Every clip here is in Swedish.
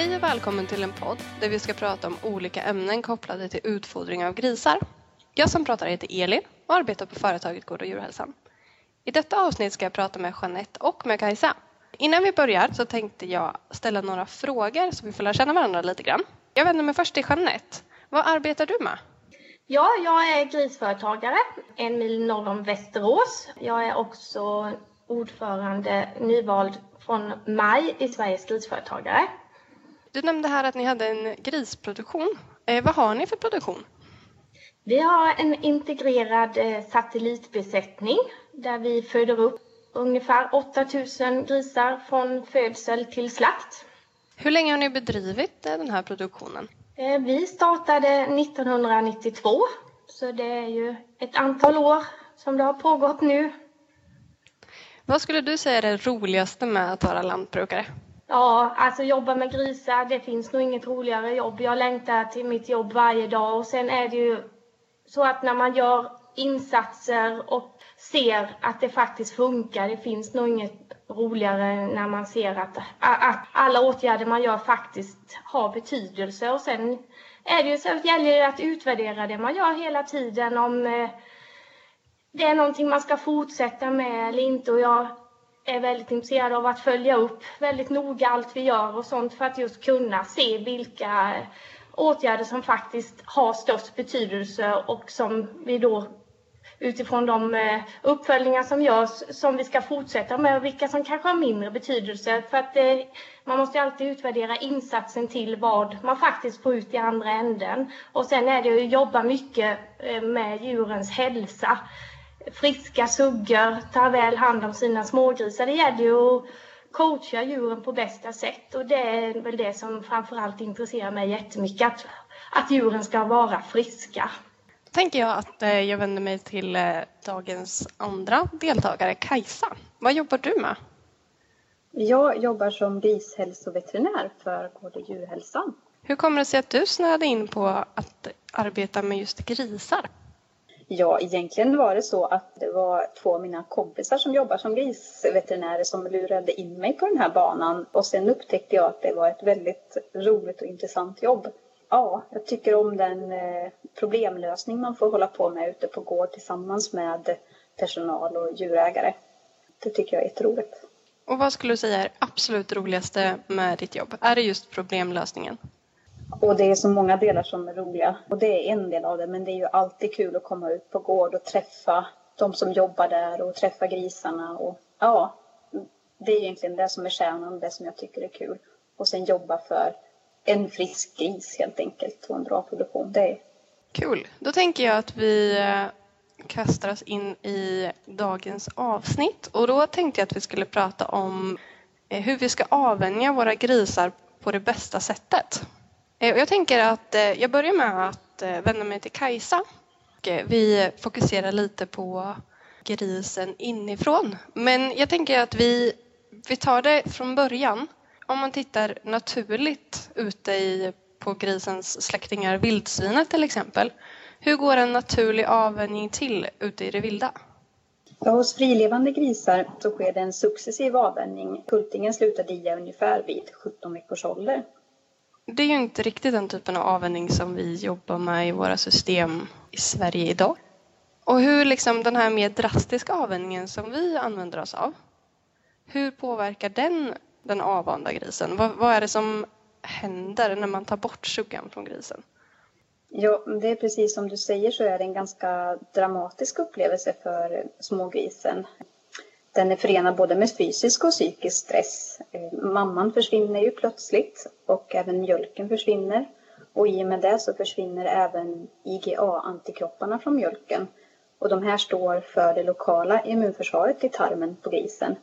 Hej och välkommen till en podd där vi ska prata om olika ämnen kopplade till utfodring av grisar. Jag som pratar heter Elin och arbetar på företaget Gård och djurhälsan. I detta avsnitt ska jag prata med Jeanette och med Kajsa. Innan vi börjar så tänkte jag ställa några frågor så vi får lära känna varandra lite grann. Jag vänder mig först till Jeanette. Vad arbetar du med? Ja, jag är grisföretagare en mil norr om Västerås. Jag är också ordförande nyvald från maj i Sveriges grisföretagare. Du nämnde här att ni hade en grisproduktion. Eh, vad har ni för produktion? Vi har en integrerad eh, satellitbesättning där vi föder upp ungefär 8000 grisar från födsel till slakt. Hur länge har ni bedrivit eh, den här produktionen? Eh, vi startade 1992 så det är ju ett antal år som det har pågått nu. Vad skulle du säga är det roligaste med att vara lantbrukare? Ja, alltså jobba med grisar, det finns nog inget roligare jobb. Jag längtar till mitt jobb varje dag. Och sen är det ju så att när man gör insatser och ser att det faktiskt funkar, det finns nog inget roligare när man ser att, att alla åtgärder man gör faktiskt har betydelse. Och sen är det ju så att det gäller att utvärdera det man gör hela tiden om eh, det är någonting man ska fortsätta med eller inte. Och jag är väldigt intresserade av att följa upp väldigt noga allt vi gör och sånt för att just kunna se vilka eh, åtgärder som faktiskt har störst betydelse och som vi då utifrån de eh, uppföljningar som görs som vi ska fortsätta med och vilka som kanske har mindre betydelse. För att det, man måste alltid utvärdera insatsen till vad man faktiskt får ut i andra änden. Och sen är det att jobba mycket med djurens hälsa friska suggor, tar väl hand om sina smågrisar. Det gäller ju att coacha djuren på bästa sätt och det är väl det som framförallt intresserar mig jättemycket, att, att djuren ska vara friska. Tänker jag att eh, jag vänder mig till eh, dagens andra deltagare, Kajsa. Vad jobbar du med? Jag jobbar som grishälsoveterinär för Gård och djurhälsan. Hur kommer det sig att du snöade in på att arbeta med just grisar? Ja, egentligen var det så att det var två av mina kompisar som jobbar som grisveterinärer som lurade in mig på den här banan och sen upptäckte jag att det var ett väldigt roligt och intressant jobb. Ja, jag tycker om den eh, problemlösning man får hålla på med ute på gård tillsammans med personal och djurägare. Det tycker jag är jätteroligt. Och vad skulle du säga är absolut roligaste med ditt jobb? Är det just problemlösningen? Och det är så många delar som är roliga. Och det är en del av det. Men det är ju alltid kul att komma ut på gård och träffa de som jobbar där och träffa grisarna. Och ja, det är egentligen det som är kärnan, det som jag tycker är kul. Och sen jobba för en frisk gris helt enkelt och en bra produktion. Det är... Kul. Då tänker jag att vi eh, kastar oss in i dagens avsnitt. Och då tänkte jag att vi skulle prata om eh, hur vi ska avvänja våra grisar på det bästa sättet. Eh, jag tänker att eh, jag börjar med att eh, vända mig till Kajsa. Vi fokuserar lite på grisen inifrån. Men jag tänker att vi, vi tar det från början. Om man tittar naturligt ute i, på grisens släktingar, vildsvinet till exempel. Hur går en naturlig avvänjning till ute i det vilda? Ja, hos frilevande grisar så sker det en successiv avvänjning. Kultingen slutar dia ungefär vid 17 veckors ålder. Det är ju inte riktigt den typen av avvänjning som vi jobbar med i våra system i Sverige idag. Och hur liksom den här mer drastiska avvänjningen som vi använder oss av, hur påverkar den den avvanda grisen? Vad, vad är det som händer när man tar bort suggan från grisen? Ja, det är precis som du säger så är det en ganska dramatisk upplevelse för smågrisen. Den är förenad både med fysisk och psykisk stress. Eh, mamman försvinner ju plötsligt och även mjölken försvinner. Och i och med det så försvinner även IgA-antikropparna från mjölken. Och de här står för det lokala immunförsvaret i tarmen på grisen.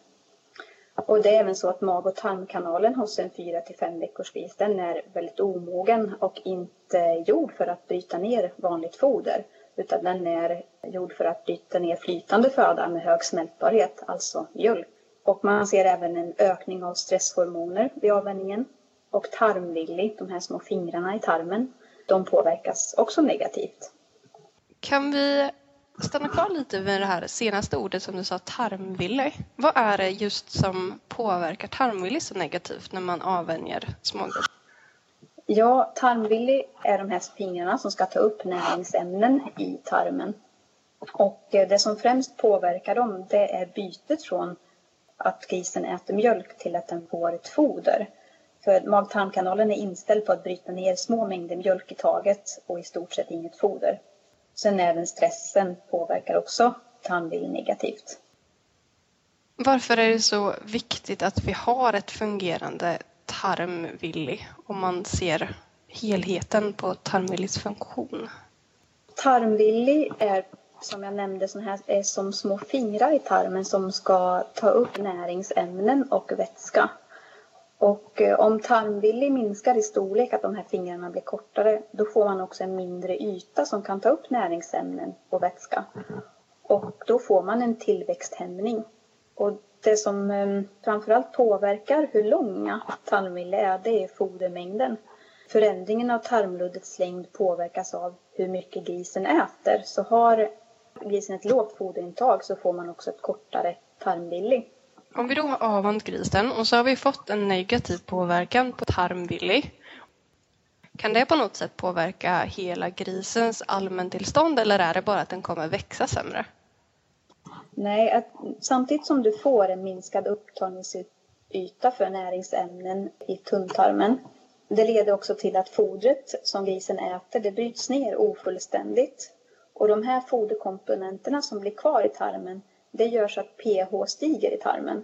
Och det är även så att mag och tarmkanalen hos en 4 till 5 veckors gris den är väldigt omogen och inte gjord för att bryta ner vanligt foder utan den är gjord för att bryta ner flytande föda med hög smältbarhet, alltså mjölk. Och man ser även en ökning av stresshormoner vid avvänjningen. Och tarmvilli, de här små fingrarna i tarmen, de påverkas också negativt. Kan vi stanna kvar lite vid det här senaste ordet som du sa, tarmvilli. Vad är det just som påverkar tarmvilli så negativt när man avvänjer smågrisar? Ja, tarmvilli är de här fingrarna som ska ta upp näringsämnen i tarmen. Och eh, det som främst påverkar dem det är bytet från att grisen äter mjölk till att den får ett foder. För mag-tarmkanalen är inställd på att bryta ner små mängder mjölk i taget och i stort sett inget foder. Sen även stressen påverkar också tarmvilli negativt. Varför är det så viktigt att vi har ett fungerande tarmvillig om man ser helheten på tarmvillis funktion? Tarmvilli är som jag nämnde sån här, är som små fingrar i tarmen som ska ta upp näringsämnen och vätska. Och eh, om tarmvilli minskar i storlek, att de här fingrarna blir kortare, då får man också en mindre yta som kan ta upp näringsämnen och vätska. Och då får man en tillväxthämning. Och det som ehm, framförallt påverkar hur långa tarmvilli är, det är fodermängden. Förändringen av tarmluddets längd påverkas av hur mycket grisen äter. Så har grisen ett lågt foderintag så får man också ett kortare tarmvilli. Om vi då har avvant grisen och så har vi fått en negativ påverkan på tarmvilli. Kan det på något sätt påverka hela grisens allmäntillstånd eller är det bara att den kommer växa sämre? Nej, att, samtidigt som du får en minskad upptagningsyta för näringsämnen i tunntarmen det leder också till att fodret som grisen äter det bryts ner ofullständigt. Och de här foderkomponenterna som blir kvar i tarmen det gör så att pH stiger i tarmen.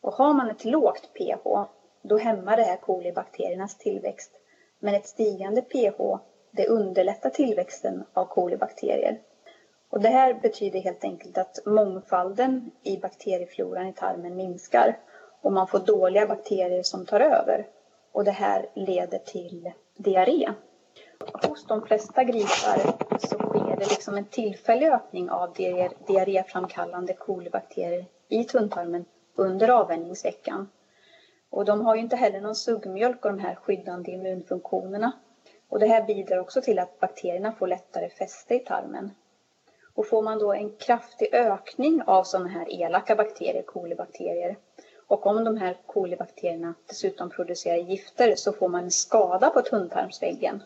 Och har man ett lågt pH då hämmar det här kolibakteriernas tillväxt. Men ett stigande pH det underlättar tillväxten av kolibakterier. Och det här betyder helt enkelt att mångfalden i bakteriefloran i tarmen minskar och man får dåliga bakterier som tar över. Och det här leder till diarré. Hos de flesta grisar så sker det liksom en tillfällig ökning av diarréframkallande kolibakterier i tunntarmen under avvänjningsveckan. Och de har ju inte heller någon suggmjölk och de här skyddande immunfunktionerna. Och det här bidrar också till att bakterierna får lättare fäste i tarmen. Och får man då en kraftig ökning av sådana här elaka bakterier, kolibakterier, och om de här kolibakterierna dessutom producerar gifter så får man en skada på tunntarmsväggen.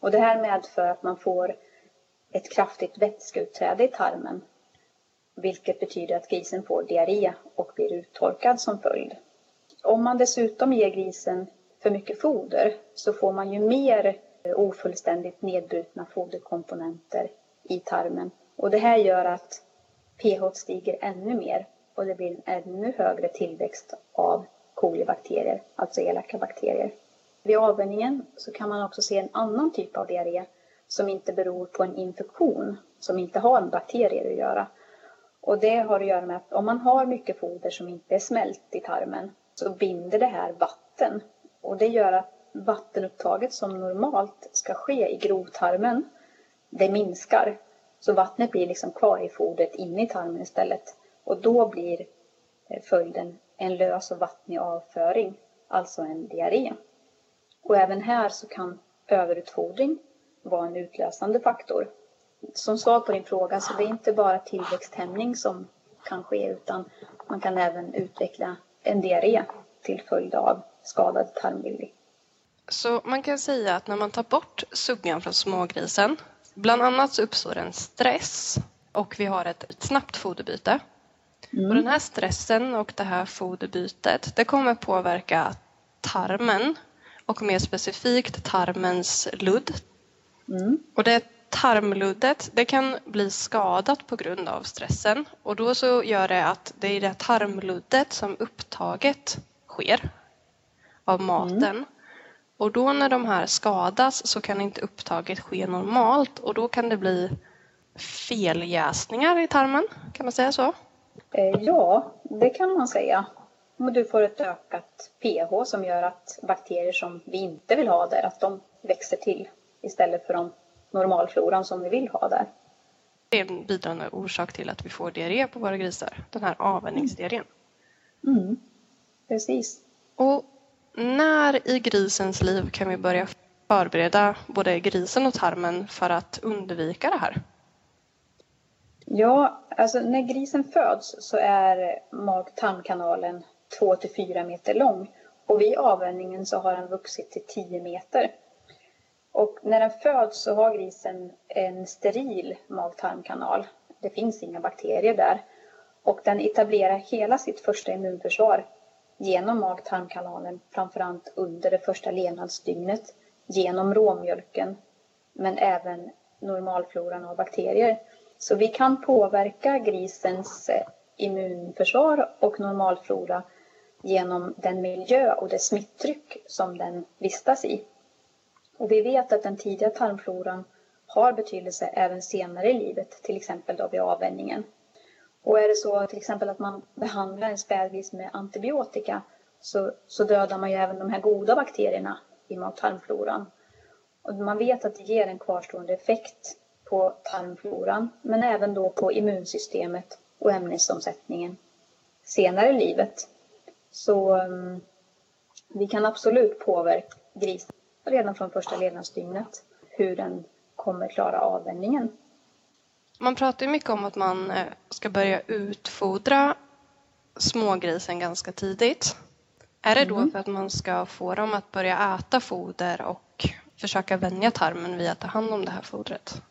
Och det här medför att man får ett kraftigt vätskeutträde i tarmen. Vilket betyder att grisen får diarré och blir uttorkad som följd. Om man dessutom ger grisen för mycket foder så får man ju mer ofullständigt nedbrutna foderkomponenter i tarmen. Och det här gör att pH stiger ännu mer och det blir en ännu högre tillväxt av kolibakterier, alltså elaka bakterier. Vid avvänjningen så kan man också se en annan typ av diarré som inte beror på en infektion, som inte har med bakterier att göra. Och det har att göra med att om man har mycket foder som inte är smält i tarmen så binder det här vatten. Och det gör att vattenupptaget som normalt ska ske i grovtarmen, det minskar. Så vattnet blir liksom kvar i fodret inne i tarmen istället. Och då blir eh, följden en lös och vattnig avföring, alltså en diarré. Och även här så kan överutfodring vara en utlösande faktor. Som svar på din fråga så det är inte bara tillväxthämning som kan ske utan man kan även utveckla en diarré till följd av skadad tarmvilli. Så man kan säga att när man tar bort suggan från smågrisen, bland annat så uppstår en stress och vi har ett snabbt foderbyte Mm. Och den här stressen och det här foderbytet det kommer påverka tarmen och mer specifikt tarmens ludd. Mm. Och det tarmluddet det kan bli skadat på grund av stressen och då så gör det att det är det tarmluddet som upptaget sker av maten. Mm. Och då när de här skadas så kan inte upptaget ske normalt och då kan det bli feljäsningar i tarmen, kan man säga så? Eh, ja, det kan man säga. Du får ett ökat pH som gör att bakterier som vi inte vill ha där, att de växer till istället för de normalfloran som vi vill ha där. Det är en bidragande orsak till att vi får diarré på våra grisar, den här avvänjningsdiarrén. Mm. Precis. Och när i grisens liv kan vi börja förbereda både grisen och tarmen för att undvika det här? Ja, alltså när grisen föds så är mag-tarmkanalen 2 till 4 meter lång Och vid avvänjningen så har den vuxit till 10 meter. Och när den föds så har grisen en steril mag-tarmkanal. Det finns inga bakterier där. Och den etablerar hela sitt första immunförsvar genom mag-tarmkanalen, framförallt under det första levnadsdygnet, genom råmjölken, men även normalfloran av bakterier. Så vi kan påverka grisens eh, immunförsvar och normalflora genom den miljö och det smitttryck som den vistas i. Och vi vet att den tidiga tarmfloran har betydelse även senare i livet, till exempel då vid avvänjningen. Och är det så till exempel att man behandlar en spädgris med antibiotika så, så dödar man ju även de här goda bakterierna i mag-tarmfloran. Och man vet att det ger en kvarstående effekt på tarmfloran men även då på immunsystemet och ämnesomsättningen senare i livet. Så um, vi kan absolut påverka grisen redan från första levnadsdygnet hur den kommer klara avvänjningen. Man pratar ju mycket om att man eh, ska börja utfodra smågrisen ganska tidigt. Är det då mm. för att man ska få dem att börja äta foder och försöka vänja tarmen vid att ta hand om det här fodret?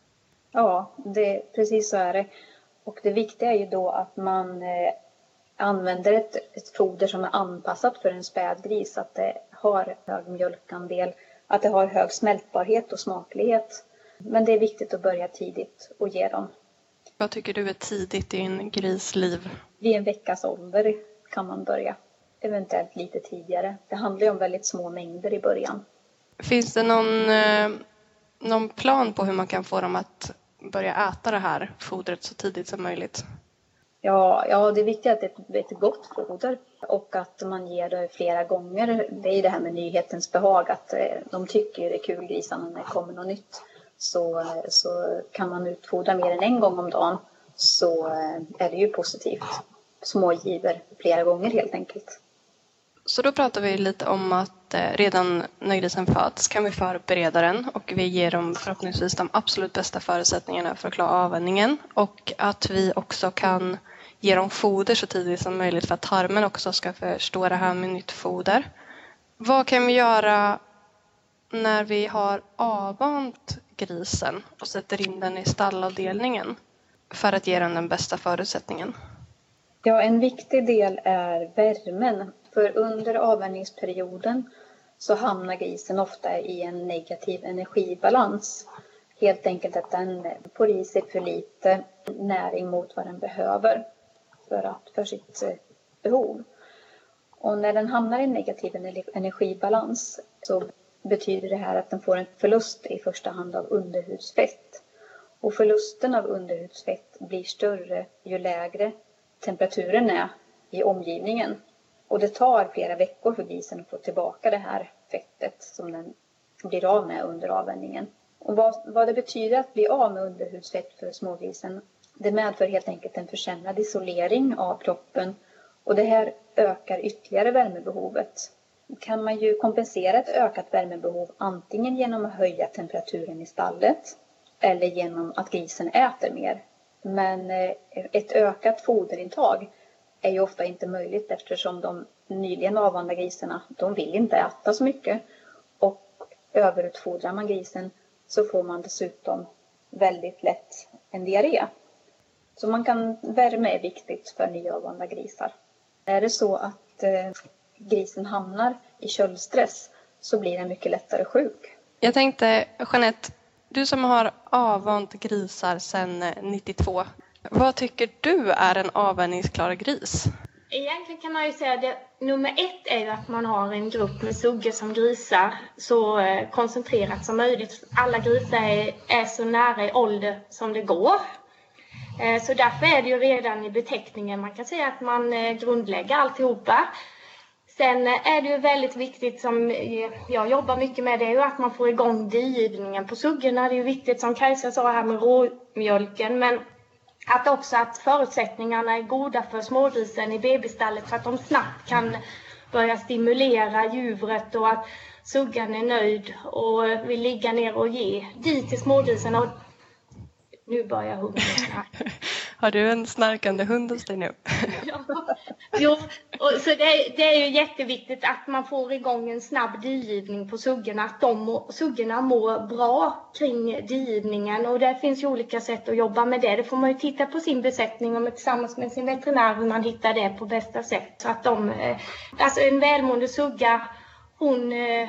Ja, det, precis så är det. Och det viktiga är ju då att man eh, använder ett, ett foder som är anpassat för en spädgris, att det har hög mjölkandel, att det har hög smältbarhet och smaklighet. Men det är viktigt att börja tidigt och ge dem. Vad tycker du är tidigt i en gris liv? Vid en veckas ålder kan man börja. Eventuellt lite tidigare. Det handlar ju om väldigt små mängder i början. Finns det någon, eh, någon plan på hur man kan få dem att börja äta det här fodret så tidigt som möjligt? Ja, ja det är viktigt att det är ett gott foder och att man ger det flera gånger. Det är det här med nyhetens behag, att eh, de tycker det är kul grisarna när det kommer något nytt. Så, så kan man utfodra mer än en gång om dagen så eh, är det ju positivt. Små giver flera gånger helt enkelt. Så då pratar vi lite om att eh, redan när grisen föds kan vi förbereda den och vi ger dem förhoppningsvis de absolut bästa förutsättningarna för att klara avvänjningen och att vi också kan ge dem foder så tidigt som möjligt för att tarmen också ska förstå det här med nytt foder. Vad kan vi göra när vi har avvant grisen och sätter in den i stallavdelningen för att ge den den bästa förutsättningen? Ja, en viktig del är värmen. För under avvänjningsperioden så hamnar grisen ofta i en negativ energibalans. Helt enkelt att den får i sig för lite näring mot vad den behöver för, att, för sitt eh, behov. Och när den hamnar i negativ energibalans så betyder det här att den får en förlust i första hand av underhudsfett. Och förlusten av underhudsfett blir större ju lägre temperaturen är i omgivningen. Och det tar flera veckor för grisen att få tillbaka det här fettet som den blir av med under avvänjningen. Och vad, vad det betyder att bli av med underhudsfett för smågrisen, det medför helt enkelt en försämrad isolering av kroppen och det här ökar ytterligare värmebehovet kan man ju kompensera ett ökat värmebehov antingen genom att höja temperaturen i stallet eller genom att grisen äter mer. Men eh, ett ökat foderintag är ju ofta inte möjligt eftersom de nyligen avvanda grisarna, de vill inte äta så mycket. Och överutfodrar man grisen så får man dessutom väldigt lätt en diarré. Så man kan, värme är viktigt för nyavvanda grisar. Är det så att eh, grisen hamnar i köldstress så blir den mycket lättare sjuk. Jag tänkte, Jeanette, du som har avvant grisar sedan 92. Vad tycker du är en avvänjningsklar gris? Egentligen kan man ju säga att nummer ett är ju att man har en grupp med suggor som grisar så eh, koncentrerat som möjligt. Alla grisar är, är så nära i ålder som det går. Eh, så därför är det ju redan i beteckningen man kan säga att man eh, grundlägger alltihopa. Sen är det ju väldigt viktigt som eh, jag jobbar mycket med det är ju att man får igång digivningen på suggorna. Det är ju viktigt som Kajsa sa här med råmjölken men att också att förutsättningarna är goda för smågrisen i bebisstallet så att de snabbt kan börja stimulera djuret och att suggan är nöjd och vill ligga ner och ge Dit till smågrisen. Och nu börjar hungern. Har du en snarkande hund hos dig nu? Ja. Jo, och så det, det, är ju jätteviktigt att man får igång en snabb digivning på suggorna. Att de suggorna mår bra kring digivningen. Och det finns ju olika sätt att jobba med det. Det får man ju titta på sin besättning och tillsammans med sin veterinär hur man hittar det på bästa sätt. Så att de, eh, alltså en välmående sugga, hon eh,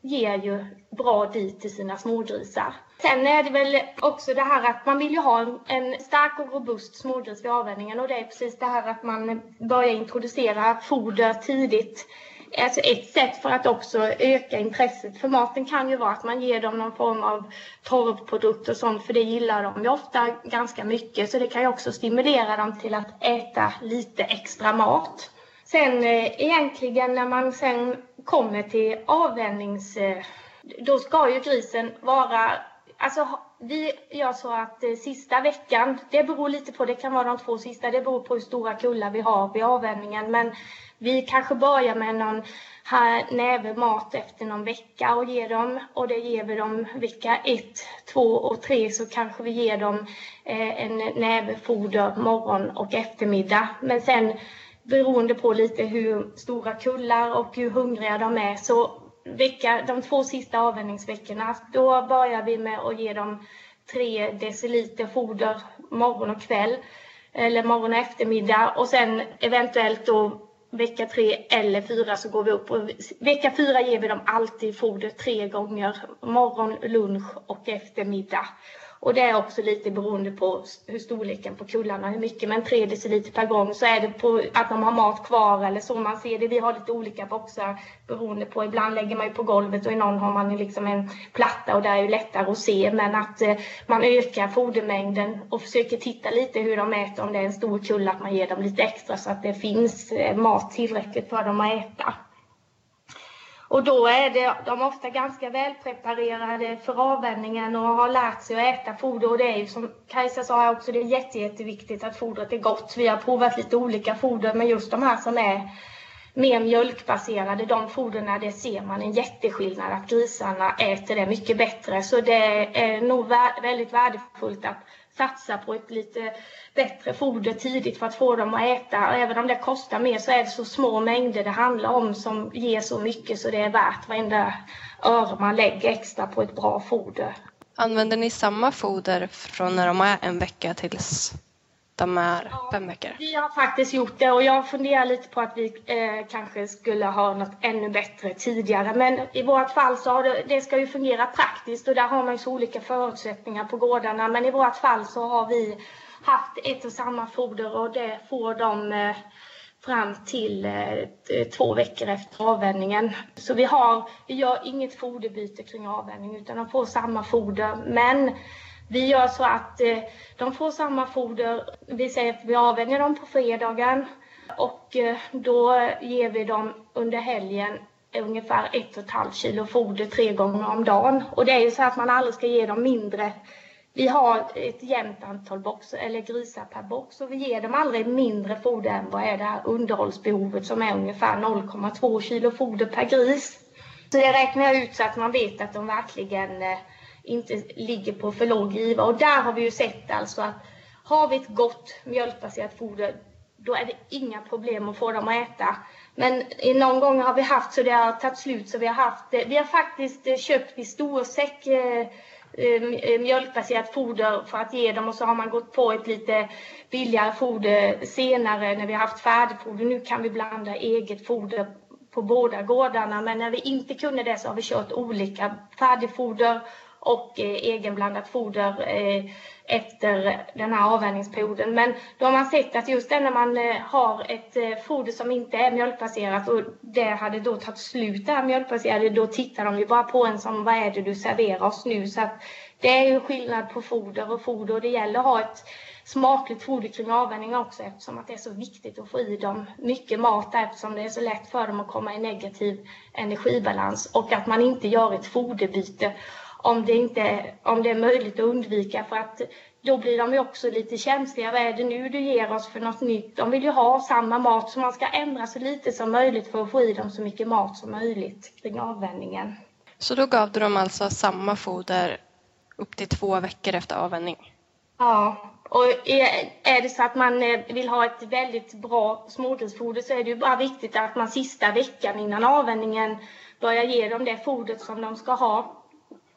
ger ju bra dit till sina smågrisar. Sen är det väl också det här att man vill ju ha en stark och robust smågris vid avvänjningen och det är precis det här att man börjar introducera foder tidigt. Alltså ett sätt för att också öka intresset för maten kan ju vara att man ger dem någon form av torvprodukt och sånt för det gillar de ju ofta ganska mycket så det kan ju också stimulera dem till att äta lite extra mat. Sen eh, egentligen när man sen kommer till avvänjnings... Eh, då ska ju grisen vara Alltså, vi gör så att eh, sista veckan, det beror lite på, det kan vara de två sista, det beror på hur stora kullar vi har vid avvänjningen. Men vi kanske börjar med någon här näve mat efter någon vecka och ger dem. Och det ger vi dem vecka ett, två och tre så kanske vi ger dem eh, en näve foder morgon och eftermiddag. Men sen beroende på lite hur stora kullar och hur hungriga de är så vecka, de två sista avvänjningsveckorna, då börjar vi med att ge dem tre deciliter foder morgon och kväll. Eller morgon och eftermiddag. Och sen eventuellt då vecka tre eller fyra så går vi upp. Och vecka fyra ger vi dem alltid foder tre gånger. Morgon, lunch och eftermiddag. Och det är också lite beroende på hur storleken på kullarna, hur mycket, men 3 deciliter per gång så är det på att de har mat kvar eller så man ser det. Vi har lite olika boxar beroende på, ibland lägger man ju på golvet och i någon har man ju liksom en platta och där är ju lättare att se, men att eh, man ökar fodermängden och försöker titta lite hur de äter, om det är en stor kull, att man ger dem lite extra så att det finns eh, mat tillräckligt för dem att äta. Och då är det, de ofta ganska välpreparerade för avvänjningen och har lärt sig att äta foder. Och det är ju som Kajsa sa också, det är jätte, jätteviktigt att fodret är gott. Vi har provat lite olika foder, men just de här som är mer mjölkbaserade, de foderna, det ser man en jätteskillnad att grisarna äter det mycket bättre. Så det är nog väldigt värdefullt att satsa på ett lite bättre foder tidigt för att få dem att äta. Och även om det kostar mer så är det så små mängder det handlar om som ger så mycket så det är värt varenda öre man lägger extra på ett bra foder. Använder ni samma foder från när de är en vecka tills de här ja, fem veckor? Vi har faktiskt gjort det och jag funderar lite på att vi eh, kanske skulle ha något ännu bättre tidigare. Men i vårt fall så har det, det ska ju fungera praktiskt och där har man ju så olika förutsättningar på gårdarna. Men i vårt fall så har vi haft ett och samma foder och det får de eh, fram till eh, två veckor efter avvänjningen. Så vi, har, vi gör inget foderbyte kring avvänjning utan de får samma foder. Men vi gör så att eh, de får samma foder, vi säger att vi avvänjer dem på fredagen och eh, då ger vi dem under helgen ungefär ett och ett halvt kilo foder tre gånger om dagen. Och det är ju så att man aldrig ska ge dem mindre vi har ett jämnt antal box, eller grisar per box och vi ger dem aldrig mindre foder än vad är det här underhållsbehovet som är ungefär 0,2 kilo foder per gris. Så det räknar jag ut så att man vet att de verkligen eh, inte ligger på för låg giva. Och där har vi ju sett alltså att har vi ett gott mjölkbaserat foder då är det inga problem att få dem att äta. Men någon gång har vi haft så det har tagit slut så vi har haft Vi har faktiskt eh, köpt i storsäck eh, eh, eh, mjölkbaserat foder för att ge dem och så har man gått på ett lite billigare foder senare när vi har haft färdigfoder. Nu kan vi blanda eget foder på båda gårdarna men när vi inte kunde det så har vi kört olika färdigfoder och eh, egenblandat foder eh, efter den här avvänjningsperioden. Men då har man sett att just när man eh, har ett eh, foder som inte är mjölkbaserat och det hade då tagit slut det här mjölkbaserade, då tittar de ju bara på en som vad är det du serverar oss nu? Så att det är ju skillnad på foder och foder och det gäller att ha ett smakligt foder kring avvänjning också eftersom att det är så viktigt att få i dem mycket mat eftersom det är så lätt för dem att komma i negativ energibalans och att man inte gör ett foderbyte om det, inte, om det är möjligt att undvika för att då blir de ju också lite känsliga. Vad är det nu du ger oss för något nytt? De vill ju ha samma mat så man ska ändra så lite som möjligt för att få i dem så mycket mat som möjligt kring avvänjningen. Så då gav du dem alltså samma foder upp till två veckor efter avvänjning? Ja, Och är det så att man eh, vill ha ett väldigt bra smågrisfoder så är det ju bara viktigt att man sista veckan innan avvänjningen börjar ge dem det fodret som de ska ha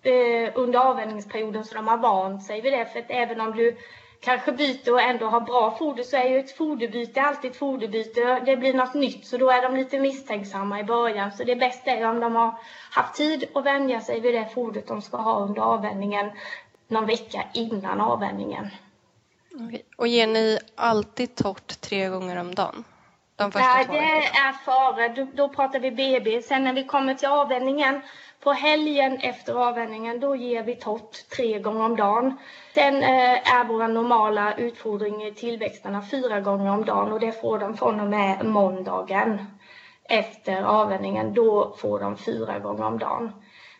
Eh, under avvänjningsperioden så de har vant sig vid det. För att även om du kanske byter och ändå har bra foder så är ju ett foderbyte alltid ett foderbyte. Det blir något nytt så då är de lite misstänksamma i början. Så det bästa är om de har haft tid att vänja sig vid det fodret de ska ha under avvänjningen någon vecka innan avvänjningen. Och ger ni alltid torrt tre gånger om dagen? De första Nej, det är före. Då, då pratar vi BB. Sen när vi kommer till avvänningen på helgen efter avvänningen, då ger vi torrt tre gånger om dagen. Sen eh, är vår normala utfodring i tillväxterna fyra gånger om dagen och det får de från och med måndagen efter avvänningen. Då får de fyra gånger om dagen.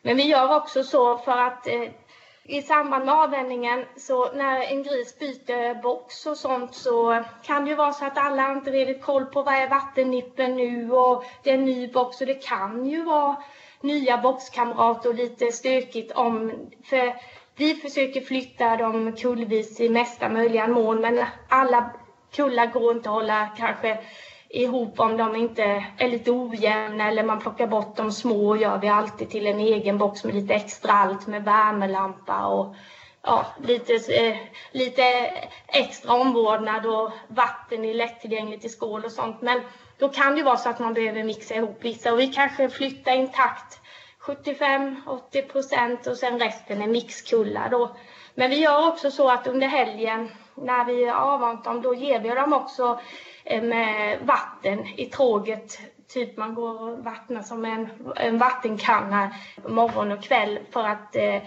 Men vi gör också så för att eh, i samband med avvänjningen, så när en gris byter box och sånt så kan det ju vara så att alla inte riktigt koll på vad är vattennippen nu och det är en ny box. Och det kan ju vara nya boxkamrater och lite stökigt om för vi försöker flytta dem kullvis i mesta möjliga mån men alla kullar går inte att hålla kanske ihop om de inte är lite ojämna eller man plockar bort de små och gör vi alltid till en egen box med lite extra allt med värmelampa och ja, lite, eh, lite extra omvårdnad och vatten är lättillgängligt i skål och sånt. Men då kan det vara så att man behöver mixa ihop vissa och vi kanske flyttar intakt 75-80 procent och sen resten är mixkullar då. Men vi gör också så att under helgen när vi har avvant dem, då ger vi dem också eh, med vatten i tråget. Typ man går och vattnar som en, en vattenkanna morgon och kväll för att eh,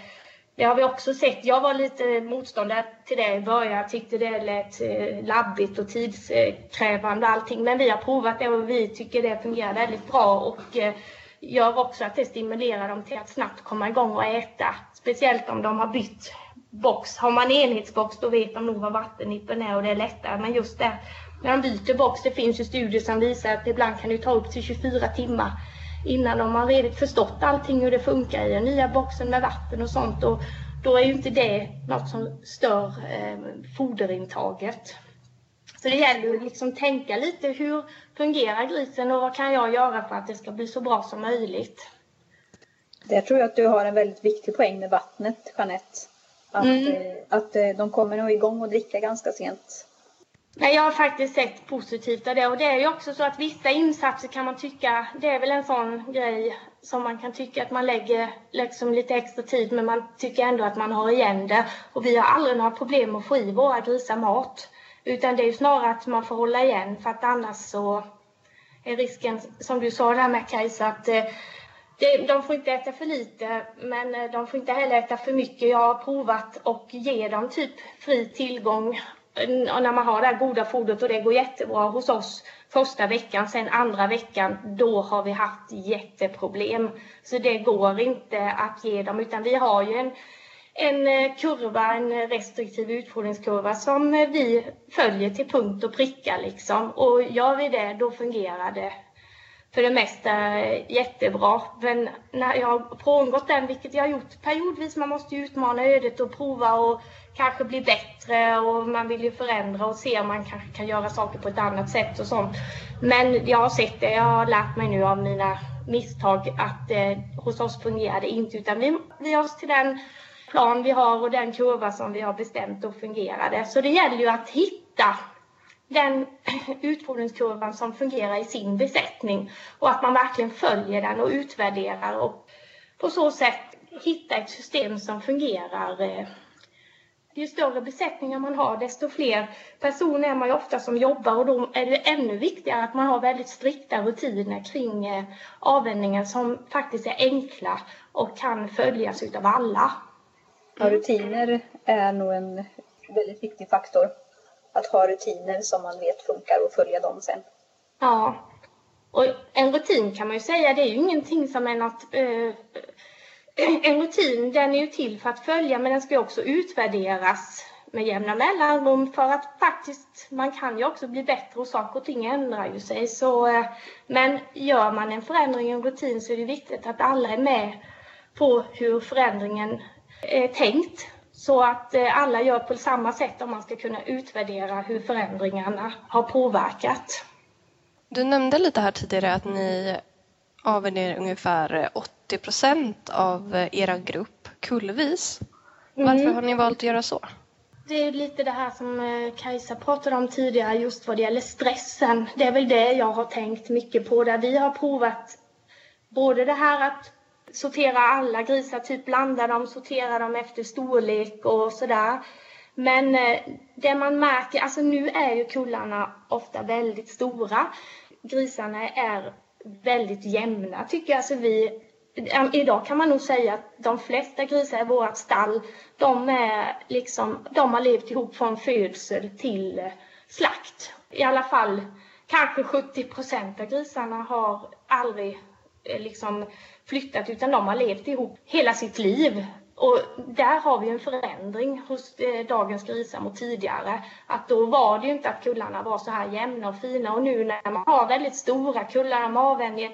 det har vi också sett. Jag var lite motståndare till det i början. Jag tyckte det lät eh, labbigt och tidskrävande och allting. Men vi har provat det och vi tycker det fungerar väldigt bra och eh, gör också att det stimulerar dem till att snabbt komma igång och äta. Speciellt om de har bytt box. Har man enhetsbox då vet de nog vad vattennippen är och det är lättare. Men just det, när de byter box, det finns ju studier som visar att ibland kan det ta upp till 24 timmar innan de har redigt förstått allting hur det funkar i den nya boxen med vatten och sånt. Och då är ju inte det något som stör eh, foderintaget. Så det gäller att liksom tänka lite hur fungerar grisen och vad kan jag göra för att det ska bli så bra som möjligt. Där tror jag att du har en väldigt viktig poäng med vattnet, Jeanette. Att, mm. Eh, att eh, de kommer nog igång och dricka ganska sent. Jag har faktiskt sett positivt av det och det är ju också så att vissa insatser kan man tycka, det är väl en sån grej som man kan tycka att man lägger liksom lite extra tid men man tycker ändå att man har igen det. Och vi har aldrig några problem att få i våra grisar mat. Utan det är ju snarare att man får hålla igen för att annars så är risken, som du sa där med Kajsa, att eh, de får inte äta för lite men eh, de får inte heller äta för mycket. Jag har provat och ge dem typ fri tillgång och när man har det här goda fodret och det går jättebra hos oss första veckan, sen andra veckan, då har vi haft jätteproblem. Så det går inte att ge dem, utan vi har ju en en eh, kurva, en restriktiv utfodringskurva som vi följer till punkt och pricka liksom. Och gör vi det, då fungerar det för det mesta jättebra. Men när jag har frångått den, vilket jag har gjort periodvis, man måste ju utmana ödet och prova och kanske bli bättre och man vill ju förändra och se om man kanske kan göra saker på ett annat sätt och sånt. Men jag har sett det, jag har lärt mig nu av mina misstag att eh, hos oss fungerar det inte utan vi, vi oss till den plan vi har och den kurva som vi har bestämt och fungerade. Så det gäller ju att hitta den utfodringskurvan som fungerar i sin besättning och att man verkligen följer den och utvärderar och på så sätt hitta ett system som fungerar. Eh, ju större besättningar man har, desto fler personer är man ju ofta som jobbar och då är det ännu viktigare att man har väldigt strikta rutiner kring eh, avvändningar som faktiskt är enkla och kan följas utav alla. Ja, rutiner är nog en väldigt viktig faktor. Att ha rutiner som man vet funkar och följa dem sen. Ja. Och en rutin kan man ju säga, det är ju ingenting som är något... Eh, en rutin, den är ju till för att följa men den ska ju också utvärderas med jämna mellanrum för att faktiskt, man kan ju också bli bättre och saker och ting ändrar ju sig. Så, eh, men gör man en förändring i en rutin så är det viktigt att alla är med på hur förändringen är tänkt så att eh, alla gör på samma sätt om man ska kunna utvärdera hur förändringarna har påverkat. Du nämnde lite här tidigare att ni avvänjer ungefär 80 procent av er grupp kullvis. Varför mm. har ni valt att göra så? Det är lite det här som eh, Kajsa pratade om tidigare just vad det gäller stressen. Det är väl det jag har tänkt mycket på där vi har provat både det här att sortera alla grisar, typ blanda dem, sortera dem efter storlek och sådär. Men eh, det man märker, alltså nu är ju kullarna ofta väldigt stora. Grisarna är väldigt jämna tycker jag. Alltså vi, eh, idag kan man nog säga att de flesta grisar i vårt stall, de, är liksom, de har levt ihop från födsel till slakt. I alla fall kanske 70 procent av grisarna har aldrig eh, liksom flyttat utan de har levt ihop hela sitt liv. Och där har vi en förändring hos eh, dagens grisar mot tidigare. Att då var det ju inte att kullarna var så här jämna och fina och nu när man har väldigt stora kullar, man avvänjer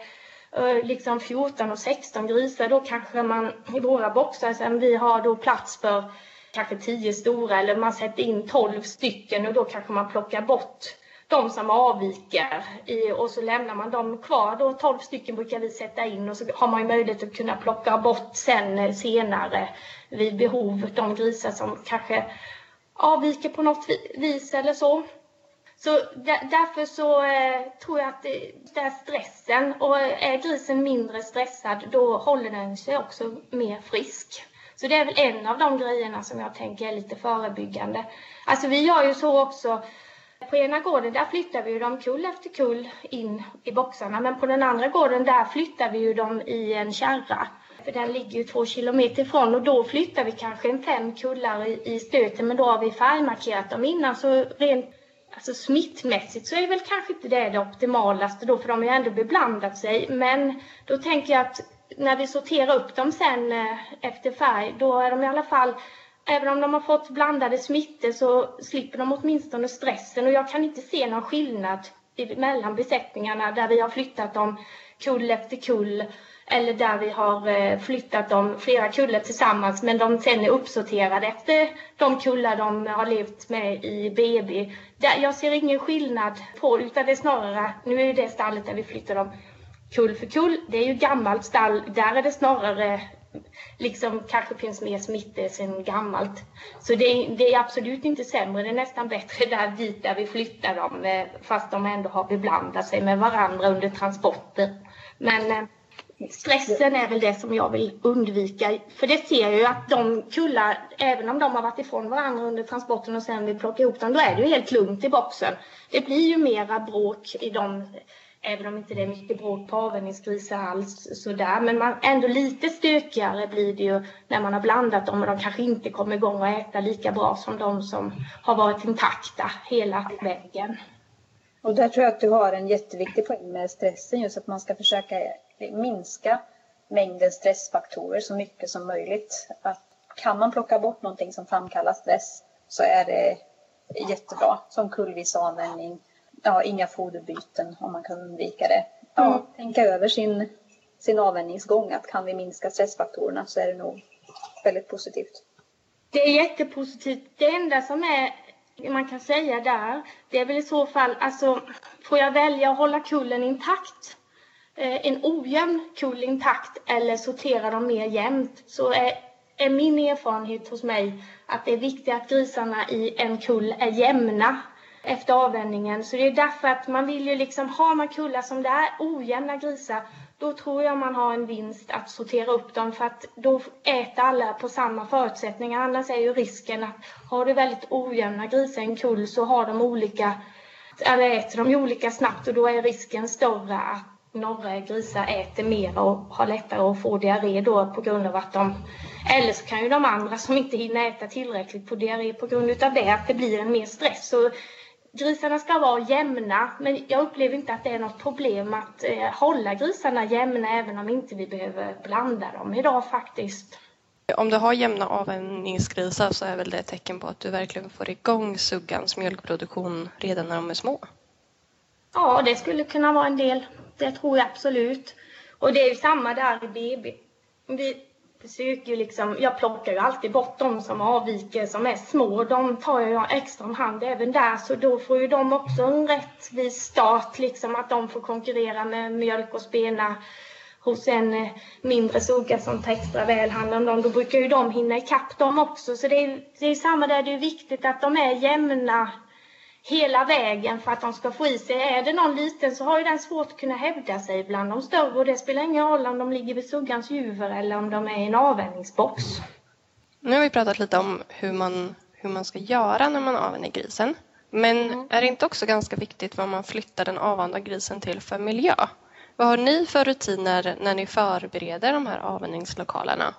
eh, liksom 14 och 16 grisar, då kanske man i våra boxar sen vi har då plats för kanske 10 stora eller man sätter in 12 stycken och då kanske man plockar bort de som avviker i, och så lämnar man dem kvar. Då 12 stycken brukar vi sätta in och så har man möjlighet att kunna plocka bort sen eh, senare vid behov de grisar som kanske avviker på något vis eller så. Så därför så eh, tror jag att det, det är stressen och eh, är grisen mindre stressad då håller den sig också mer frisk. Så det är väl en av de grejerna som jag tänker är lite förebyggande. Alltså vi gör ju så också på ena gården där flyttar vi ju dem kull efter kull in i boxarna. Men på den andra gården där flyttar vi ju dem i en kärra. För den ligger ju två kilometer ifrån och då flyttar vi kanske en fem kullar i, i stöten. Men då har vi färgmarkerat dem innan. Så rent alltså smittmässigt så är väl kanske inte det det optimalaste då för de har ju ändå beblandat sig. Men då tänker jag att när vi sorterar upp dem sen eh, efter färg då är de i alla fall Även om de har fått blandade smittor så slipper de åtminstone stressen. Och jag kan inte se någon skillnad mellan besättningarna där vi har flyttat dem kull efter kull eller där vi har eh, flyttat dem flera kullar tillsammans men de sen är uppsorterade efter de kullar de har levt med i BB. Jag ser ingen skillnad på utan det är snarare, nu är det stallet där vi flyttar dem kull för kull, det är ju gammalt stall, där är det snarare liksom kanske finns mer smitta sen gammalt. Så det, det, är absolut inte sämre, det är nästan bättre där dit där vi flyttar dem eh, fast de ändå har beblandat sig med varandra under transporter. Men eh, stressen är väl det som jag vill undvika. För det ser jag ju att de kullar, även om de har varit ifrån varandra under transporten och sen vill plocka ihop dem, då är det ju helt lugnt i boxen. Det blir ju mera bråk i de Även om inte det är mycket bråk på avvänjningsgrisar alls sådär. Men man, ändå lite stökigare blir det ju när man har blandat dem och de kanske inte kommer igång och äta lika bra som de som har varit intakta hela vägen. Och där tror jag att du har en jätteviktig poäng med stressen just att man ska försöka minska mängden stressfaktorer så mycket som möjligt. Att kan man plocka bort någonting som framkallar stress så är det jättebra. Som kullvisavvänjning, ja, inga foderbyten om man kan undvika det. Ja, mm. Tänka över sin, sin avvänjningsgång, att kan vi minska stressfaktorerna så är det nog väldigt positivt. Det är jättepositivt. Det enda som är man kan säga där, det är väl i så fall, alltså får jag välja att hålla kullen intakt, eh, en ojämn kull intakt eller sortera dem mer jämnt så är, är min erfarenhet hos mig att det är viktigt att grisarna i en kull är jämna efter avvändningen. Så det är därför att man vill ju liksom, har man kullar som det är ojämna grisar, då tror jag man har en vinst att sortera upp dem för att då äter alla på samma förutsättningar. Annars är ju risken att har du väldigt ojämna grisar i en kull så har de olika, eller äter de olika snabbt och då är risken större att några grisar äter mer och har lättare att få diarré då på grund av att de eller så kan ju de andra som inte hinner äta tillräckligt få diarré på grund av det, att det blir en mer stress. Så grisarna ska vara jämna, men jag upplever inte att det är något problem att eh, hålla grisarna jämna även om inte vi behöver blanda dem idag faktiskt. Om du har jämna avvänjningsgrisar så är väl det ett tecken på att du verkligen får igång suggans mjölkproduktion redan när de är små? Ja, det skulle kunna vara en del. Det tror jag absolut. Och det är ju samma där i BB. Vi, försöker ju liksom, jag plockar ju alltid bort de som avviker, som är små. De tar jag extra om hand även där, så då får ju de också en rättvis start, liksom att de får konkurrera med mjölk och spena hos en eh, mindre sugga som tar extra väl hand om dem. Då brukar ju de hinna ikapp dem också. Så det är, det är samma där, det är viktigt att de är jämna hela vägen för att de ska få i sig. Är det någon liten så har ju den svårt att kunna hävda sig bland de större och det spelar ingen roll om de ligger vid suggans juver eller om de är i en avvänjningsbox. Nu har vi pratat lite om hur man, hur man ska göra när man avvänjer grisen. Men mm. är det inte också ganska viktigt vad man flyttar den avvanda grisen till för miljö? Vad har ni för rutiner när ni förbereder de här avvänjningslokalerna?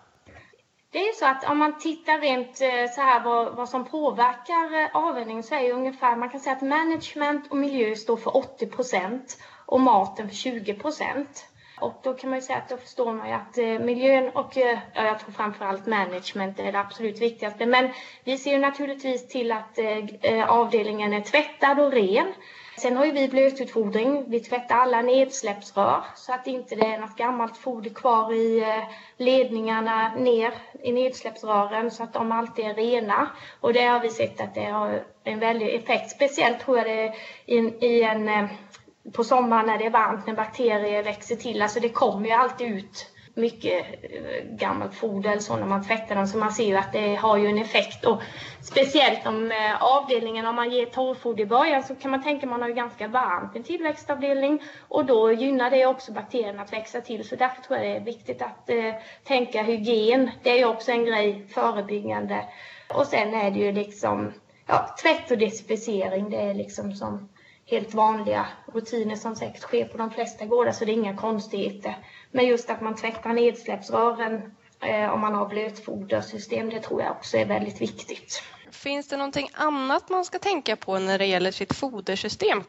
Det är så att om man tittar rent eh, så här vad, vad som påverkar eh, så är ju ungefär, man kan säga att management och miljö står för 80 procent och maten för 20 procent. Och då kan man ju säga att då förstår man ju att eh, miljön och eh, ja, jag tror framförallt management är det absolut viktigaste. Men vi ser ju naturligtvis till att avdelningen är tvättad och ren. Sen har ju vi blötutfodring. Vi tvättar alla nedsläppsrör så att inte det är något gammalt foder kvar i eh, ledningarna ner i nedsläppsrören så att de alltid är rena. Och det har vi sett att det har en väldig effekt. Speciellt tror jag det är i en, eh, på sommaren när det är varmt, när bakterier växer till. Alltså det kommer ju alltid ut mycket eh, gammalt foder så när man tvättar dem så man ser ju att det har ju en effekt. Och speciellt om eh, avdelningen, om man ger torrfoder i början så kan man tänka att man har ju ganska varmt i en tillväxtavdelning och då gynnar det också bakterierna att växa till. Så därför tror jag det är viktigt att eh, tänka hygien. Det är ju också en grej, förebyggande. Och sen är det ju liksom ja, tvätt och desinficering. Det är liksom som helt vanliga rutiner som säkert sker på de flesta gårdar så det är inga konstigheter. Men just att man tvättar nedsläppsrören eh, om man har blötfodersystem, det tror jag också är väldigt viktigt. Finns det någonting annat man ska tänka på när det gäller sitt fodersystem?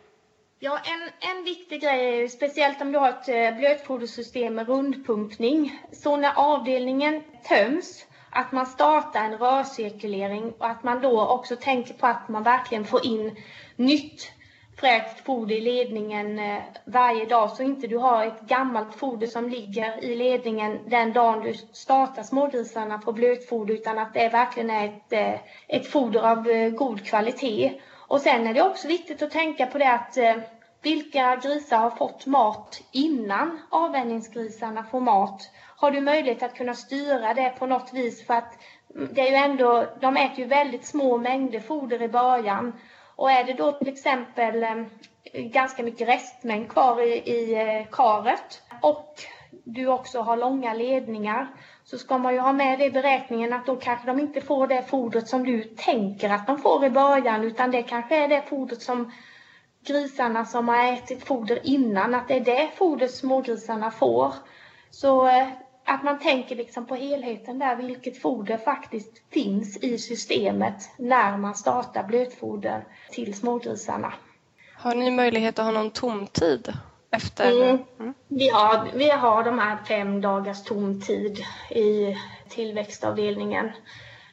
Ja, en, en viktig grej är speciellt om du har ett eh, blötfodersystem med rundpumpning. Så när avdelningen töms, att man startar en rörcirkulering och att man då också tänker på att man verkligen får in nytt fräscht foder i ledningen eh, varje dag så inte du har ett gammalt foder som ligger i ledningen den dagen du startar smågrisarna på blötfoder utan att det verkligen är ett, eh, ett foder av eh, god kvalitet. Och sen är det också viktigt att tänka på det att vilka grisar har fått mat innan avvänjningsgrisarna får mat? Har du möjlighet att kunna styra det på något vis för att mm, det är ju ändå, de äter ju väldigt små mängder foder i början och är det då till exempel eh, ganska mycket restmängd kvar i, i eh, karet och du också har långa ledningar så ska man ju ha med det i beräkningen att då kanske de inte får det fodret som du tänker att de får i början utan det kanske är det fodret som grisarna som har ätit foder innan, att det är det foder smågrisarna får. Så eh, att man tänker liksom på helheten där, vilket foder faktiskt finns i systemet när man startar blötfoder till smågrisarna. Har ni möjlighet att ha någon tomtid? Efter? Mm. Mm. Vi, har, vi har de här fem dagars tomtid i tillväxtavdelningen.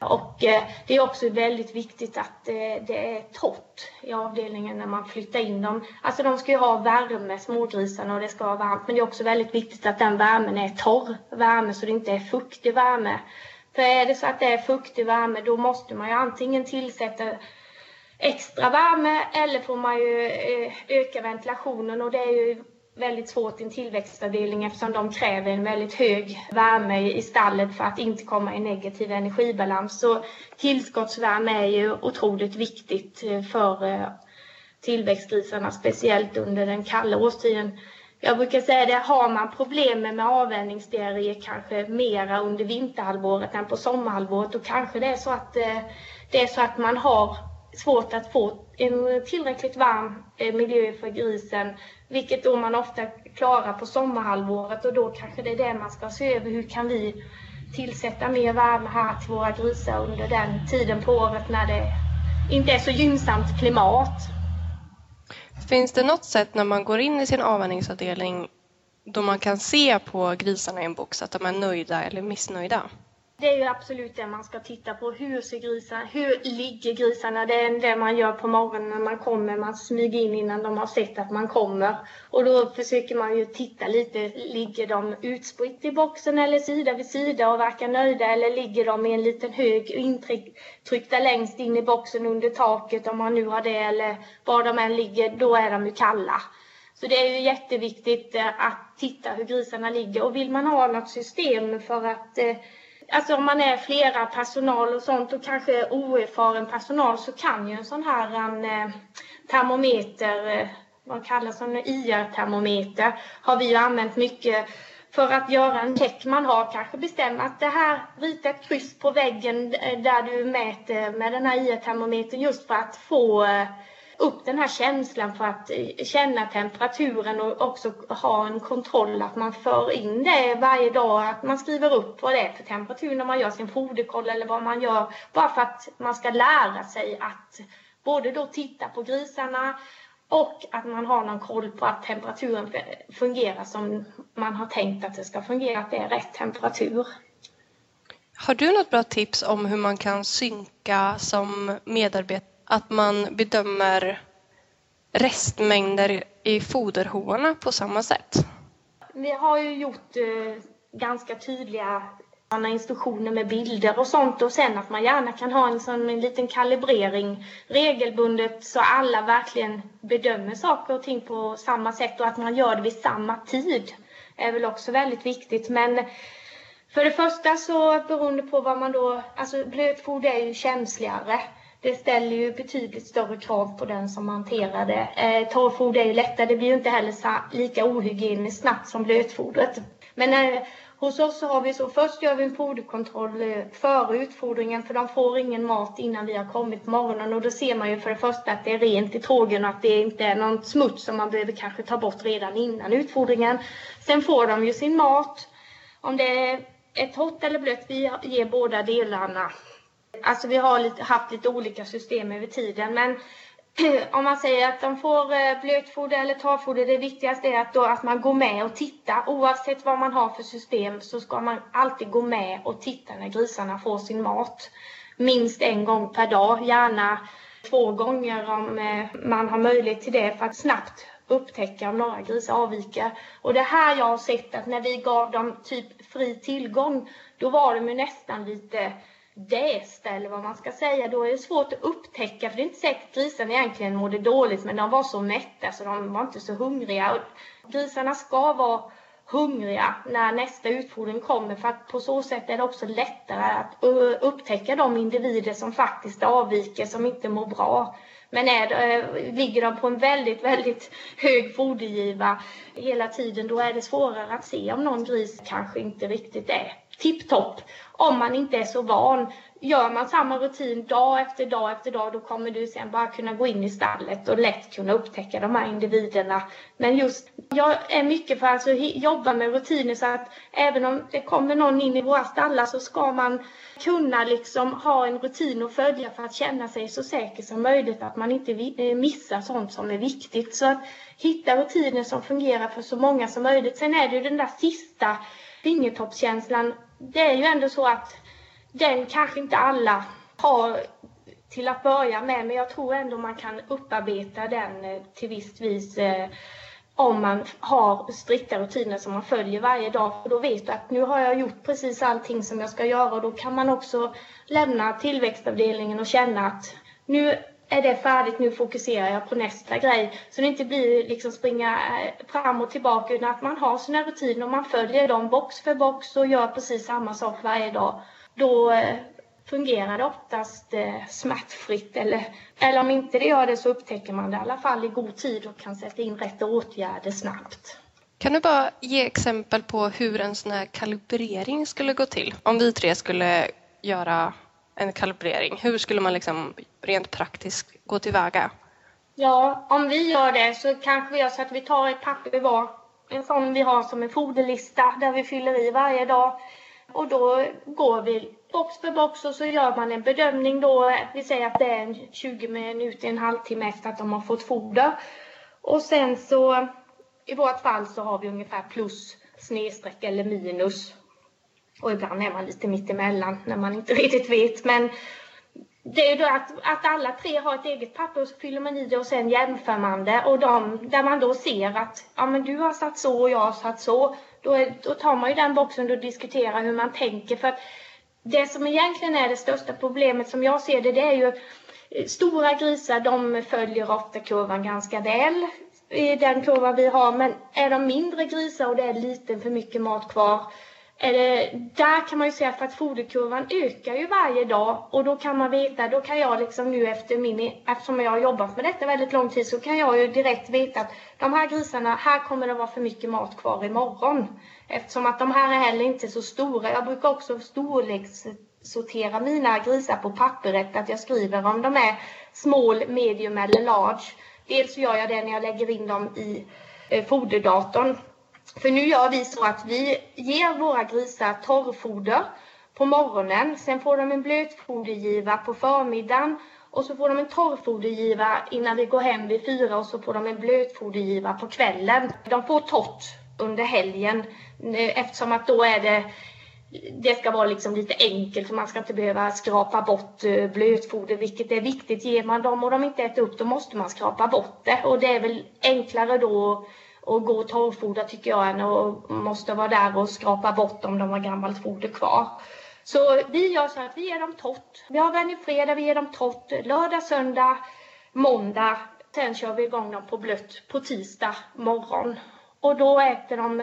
Och eh, det är också väldigt viktigt att eh, det är torrt i avdelningen när man flyttar in dem. Alltså de ska ju ha värme, smågrisarna, och det ska vara varmt. Men det är också väldigt viktigt att den värmen är torr värme så det inte är fuktig värme. För är det så att det är fuktig värme då måste man ju antingen tillsätta extra värme eller får man ju eh, öka ventilationen och det är ju väldigt svårt i en tillväxtavdelning eftersom de kräver en väldigt hög värme i stallet för att inte komma i negativ energibalans. Så tillskottsvärme är ju otroligt viktigt eh, för eh, tillväxtgrisarna, speciellt under den kalla årstiden. Jag brukar säga det, har man problem med avvänjningsdiarré kanske mera under vinterhalvåret än på sommarhalvåret, då kanske det är så att eh, det är så att man har svårt att få en tillräckligt varm eh, miljö för grisen vilket då man ofta klarar på sommarhalvåret och då kanske det är det man ska se över. Hur kan vi tillsätta mer värme här till våra grisar under den tiden på året när det inte är så gynnsamt klimat. Finns det något sätt när man går in i sin avvänjningsavdelning då man kan se på grisarna i en box att de är nöjda eller missnöjda? Det är ju absolut det man ska titta på. Hur ser grisarna, hur ligger grisarna? Det är det man gör på morgonen när man kommer. Man smyger in innan de har sett att man kommer. Och då försöker man ju titta lite. Ligger de utspritt i boxen eller sida vid sida och verkar nöjda? Eller ligger de i en liten hög intryckta längst in i boxen under taket om man nu har det eller var de än ligger, då är de ju kalla. Så det är ju jätteviktigt eh, att titta hur grisarna ligger. Och vill man ha något system för att eh, Alltså om man är flera personal och sånt och kanske oerfaren personal så kan ju en sån här en, eh, termometer, eh, vad kallas en IR-termometer, har vi ju använt mycket för att göra en check man har. Kanske bestämma att det här, rita ett kryss på väggen eh, där du mäter med den här IR-termometern just för att få upp den här känslan för att känna temperaturen och också ha en kontroll att man för in det varje dag, att man skriver upp vad det är för temperatur när man gör sin foderkoll eller vad man gör, bara för att man ska lära sig att både då titta på grisarna och att man har någon koll på att temperaturen fungerar som man har tänkt att det ska fungera, att det är rätt temperatur. Har du något bra tips om hur man kan synka som medarbetare att man bedömer restmängder i foderhoarna på samma sätt? Vi har ju gjort eh, ganska tydliga instruktioner med bilder och sånt och sen att man gärna kan ha en sån en liten kalibrering regelbundet så alla verkligen bedömer saker och ting på samma sätt och att man gör det vid samma tid är väl också väldigt viktigt. Men för det första så beroende på vad man då, alltså blötfoder är ju känsligare det ställer ju betydligt större krav på den som hanterar det. Eh, torrfoder är ju lättare, det blir ju inte heller lika ohygieniskt snabbt som blötfodret. Men eh, hos oss så har vi så, först gör vi en foderkontroll eh, före utfodringen för de får ingen mat innan vi har kommit på morgonen och då ser man ju för det första att det är rent i trågen och att det inte är någon smuts som man behöver kanske ta bort redan innan utfodringen. Sen får de ju sin mat. Om det är ett torrt eller blött, vi ger båda delarna. Alltså vi har lite, haft lite olika system över tiden men om man säger att de får eh, blötfoder eller torrfoder, det viktigaste är att, då, att man går med och tittar. Oavsett vad man har för system så ska man alltid gå med och titta när grisarna får sin mat. Minst en gång per dag, gärna två gånger om eh, man har möjlighet till det för att snabbt upptäcka om några grisar avviker. Och det här jag har sett att när vi gav dem typ fri tillgång, då var de ju nästan lite dästa eller vad man ska säga, då är det svårt att upptäcka för det är inte säkert att grisarna egentligen mådde dåligt men de var så mätta så de var inte så hungriga. Och grisarna ska vara hungriga när nästa utfodring kommer för att på så sätt är det också lättare att upptäcka de individer som faktiskt avviker, som inte mår bra. Men är, eh, ligger de på en väldigt, väldigt hög fodergiva hela tiden, då är det svårare att se om någon gris kanske inte riktigt är tipptopp om man inte är så van. Gör man samma rutin dag efter dag efter dag då kommer du sen bara kunna gå in i stallet och lätt kunna upptäcka de här individerna. Men just, jag är mycket för att alltså, jobba med rutiner så att även om det kommer någon in i våra stallar så ska man kunna liksom ha en rutin att följa för att känna sig så säker som möjligt att man inte eh, missar sånt som är viktigt. Så att hitta rutiner som fungerar för så många som möjligt. Sen är det ju den där sista fingertoppskänslan det är ju ändå så att den kanske inte alla har till att börja med, men jag tror ändå man kan upparbeta den eh, till visst vis eh, om man har strikta rutiner som man följer varje dag. För då vet du att nu har jag gjort precis allting som jag ska göra och då kan man också lämna tillväxtavdelningen och känna att nu är det färdigt, nu fokuserar jag på nästa grej. Så det inte blir liksom springa eh, fram och tillbaka utan att man har sina rutiner och man följer dem box för box och gör precis samma sak varje dag. Då eh, fungerar det oftast eh, smärtfritt eller, eller om inte det gör det så upptäcker man det i alla fall i god tid och kan sätta in rätt åtgärder snabbt. Kan du bara ge exempel på hur en sån här kalibrering skulle gå till? Om vi tre skulle göra en kalibrering? Hur skulle man liksom rent praktiskt gå tillväga? Ja, om vi gör det så kanske vi gör så att vi tar ett papper var, en sån vi har som en foderlista där vi fyller i varje dag. Och då går vi box för box och så gör man en bedömning då. Vi säger att det är 20 minuter, en halvtimme efter att de har fått foder. Och sen så i vårt fall så har vi ungefär plus, snedstreck eller minus och ibland är man lite mittemellan när man inte riktigt vet. Men det är ju då att, att alla tre har ett eget papper och så fyller man i det och sen jämför man det. Och de, där man då ser att ja, men du har satt så och jag har satt så. Då, är, då tar man ju den boxen och diskuterar hur man tänker. För att det som egentligen är det största problemet som jag ser det, det är ju eh, Stora grisar de följer ofta kurvan ganska väl i den kurva vi har. Men är de mindre grisar och det är lite för mycket mat kvar där kan man ju säga för att foderkurvan ökar ju varje dag och då kan man veta, då kan jag liksom nu efter min, eftersom jag har jobbat med detta väldigt lång tid så kan jag ju direkt veta att de här grisarna, här kommer det vara för mycket mat kvar imorgon. Eftersom att de här är heller inte så stora. Jag brukar också storlekssortera mina grisar på papperet, att jag skriver om de är small, medium eller large. Dels gör jag det när jag lägger in dem i eh, foderdatorn för nu gör vi så att vi ger våra grisar torrfoder på morgonen. Sen får de en blötfodergiva på förmiddagen och så får de en torrfodergiva innan vi går hem vid fyra och så får de en blötfodergiva på kvällen. De får torrt under helgen eh, eftersom att då är det det ska vara liksom lite enkelt för man ska inte behöva skrapa bort eh, blötfoder vilket är viktigt. Ger man dem och de inte äter upp då måste man skrapa bort det och det är väl enklare då och gå och torrfodra tycker jag än och måste vara där och skrapa bort om de har gammalt foder kvar. Så vi gör så att vi ger dem torrt. Vi har väl fredag, vi ger dem torrt lördag, söndag, måndag. Sen kör vi igång dem på blött på tisdag morgon. Och då äter de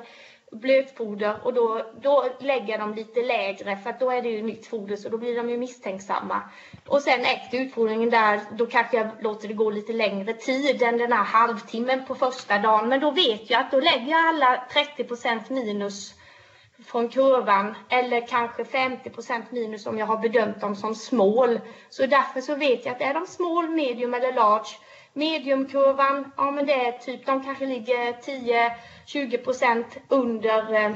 blötfoder och då, då lägger de lite lägre för att då är det ju nytt foder så då blir de ju misstänksamma. Och sen efter utfodringen där, då kanske jag låter det gå lite längre tid än den här halvtimmen på första dagen. Men då vet jag att då lägger jag alla 30% minus från kurvan eller kanske 50% minus om jag har bedömt dem som small. Så därför så vet jag att är de small, medium eller large Mediumkurvan, ja men det är typ, de kanske ligger 10-20 procent under eh,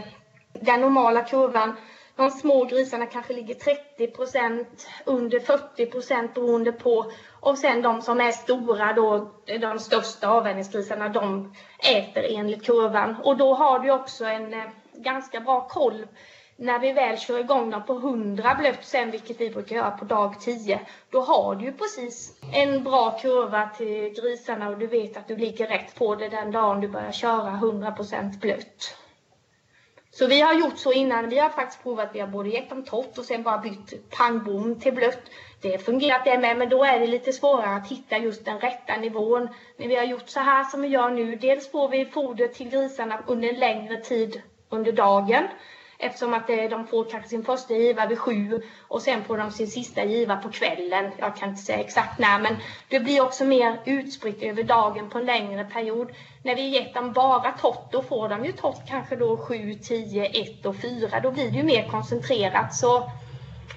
den normala kurvan. De små grisarna kanske ligger 30 procent under 40 procent beroende på. Och sen de som är stora då, de största avvänjningsgrisarna, de äter enligt kurvan. Och då har du också en eh, ganska bra koll när vi väl kör igång dem på 100 blött sen, vilket vi brukar göra på dag 10, då har du ju precis en bra kurva till grisarna och du vet att du ligger rätt på det den dagen du börjar köra 100% blött. Så vi har gjort så innan. Vi har faktiskt provat, vi har både gett dem torrt och sen bara bytt pangbom till blött. Det har fungerat det med, men då är det lite svårare att hitta just den rätta nivån. Men vi har gjort så här som vi gör nu. Dels får vi foder till grisarna under en längre tid under dagen. Eftersom att eh, de får kanske sin första giva vid sju och sen får de sin sista giva på kvällen. Jag kan inte säga exakt när, men det blir också mer utspritt över dagen på en längre period. När vi gett dem bara torrt, då får de ju torrt kanske då 7, 10, 1 och 4. Då blir det ju mer koncentrerat. Så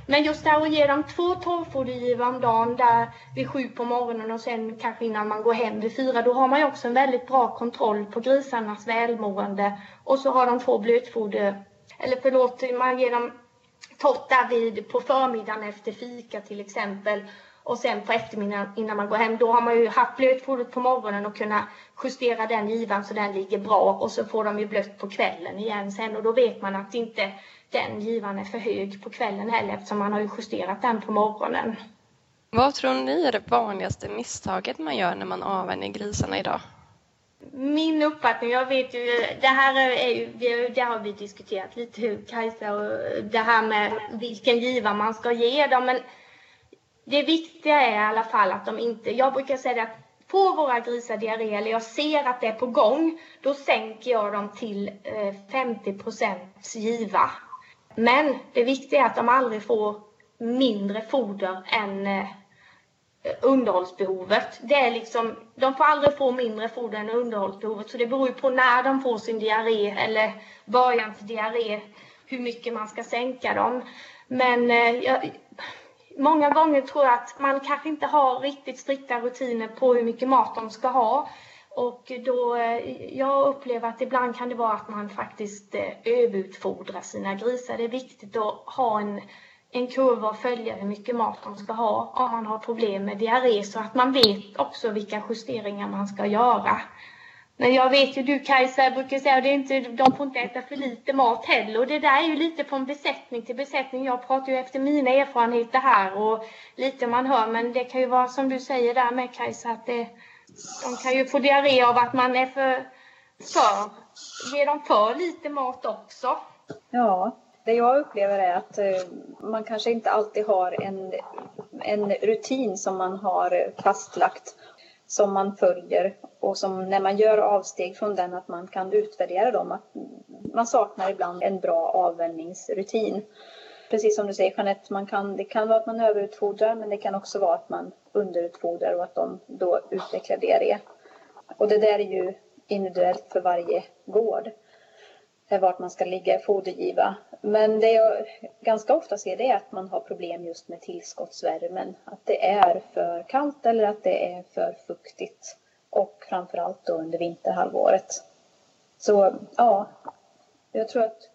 men just det här att ge dem två torrfodergivor om dagen där vid sju på morgonen och sen kanske innan man går hem vid fyra, då har man ju också en väldigt bra kontroll på grisarnas välmående. Och så har de två blötfoder eller förlåt, man ger dem torrt vid på förmiddagen efter fika till exempel och sen på eftermiddagen innan man går hem. Då har man ju haft blötfodret på morgonen och kunnat justera den givan så den ligger bra och så får de ju blött på kvällen igen sen och då vet man att inte den givan är för hög på kvällen heller eftersom man har ju justerat den på morgonen. Vad tror ni är det vanligaste misstaget man gör när man avvänjer grisarna idag? Min uppfattning, jag vet ju, det här är ju, det har vi diskuterat lite Kajsa och det här med vilken giva man ska ge dem. Men det viktiga är i alla fall att de inte, jag brukar säga att får våra grisar diarré eller jag ser att det är på gång, då sänker jag dem till eh, 50 giva. Men det viktiga är att de aldrig får mindre foder än eh, Eh, underhållsbehovet. Det är liksom, de får aldrig få mindre foder än underhållsbehovet. Så det beror ju på när de får sin diarré eller början till diarré, hur mycket man ska sänka dem. Men eh, jag, många gånger tror jag att man kanske inte har riktigt strikta rutiner på hur mycket mat de ska ha. Och då, eh, jag upplever att ibland kan det vara att man faktiskt överutfodrar sina grisar. Det är viktigt att ha en en kurva och följa hur mycket mat de ska ha om man har problem med diarré så att man vet också vilka justeringar man ska göra. Men jag vet ju du Kajsa brukar säga att inte, de får inte äta för lite mat heller. Och det där är ju lite från besättning till besättning. Jag pratar ju efter mina erfarenheter här och lite man hör. Men det kan ju vara som du säger där med Kajsa att det, de kan ju få diarré av att man är för, för ger dem för lite mat också. Ja, det jag upplever är att eh, man kanske inte alltid har en, en rutin som man har fastlagt som man följer och som när man gör avsteg från den att man kan utvärdera dem. Att man saknar ibland en bra avvänjningsrutin. Precis som du säger Jeanette, man kan, det kan vara att man överutfodrar men det kan också vara att man underutfodrar och att de då utvecklar diarré. Och det där är ju individuellt för varje gård vart man ska ligga i fodergiva. Men det jag ganska ofta ser det är att man har problem just med tillskottsvärmen. Att det är för kallt eller att det är för fuktigt. Och framförallt då under vinterhalvåret. Så ja, jag tror att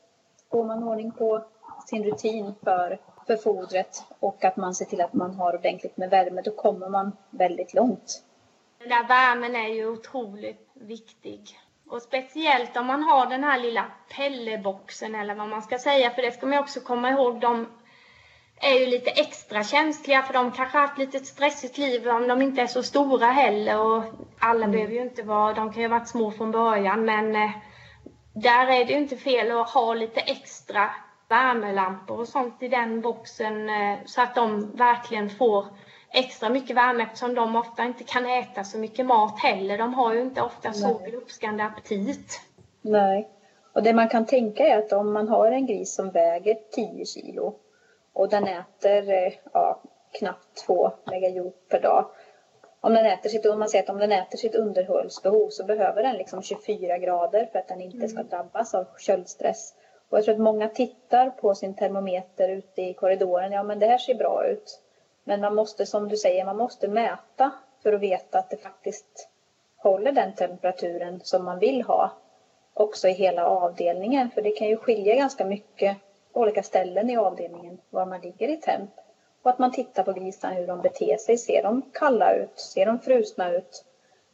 får man ordning på sin rutin för, för fodret och att man ser till att man har ordentligt med värme, då kommer man väldigt långt. Den där värmen är ju otroligt viktig. Och speciellt om man har den här lilla pelleboxen eller vad man ska säga, för det ska man också komma ihåg, de är ju lite extra känsliga för de kanske har haft lite stressigt liv om de inte är så stora heller och alla mm. behöver ju inte vara, de kan ju ha varit små från början men eh, där är det ju inte fel att ha lite extra värmelampor och sånt i den boxen eh, så att de verkligen får extra mycket värme eftersom de ofta inte kan äta så mycket mat heller. De har ju inte ofta så uppskande aptit. Nej. Och det man kan tänka är att om man har en gris som väger 10 kilo och den äter eh, ja, knappt 2 megajoule per dag. Om, den äter sitt, om man säger att om den äter sitt underhållsbehov så behöver den liksom 24 grader för att den inte ska mm. drabbas av köldstress. Och jag tror att många tittar på sin termometer ute i korridoren. Ja, men det här ser bra ut. Men man måste, som du säger, man måste mäta för att veta att det faktiskt håller den temperaturen som man vill ha också i hela avdelningen. För det kan ju skilja ganska mycket på olika ställen i avdelningen var man ligger i temp. Och att man tittar på grisarna hur de beter sig. Ser de kalla ut? Ser de frusna ut?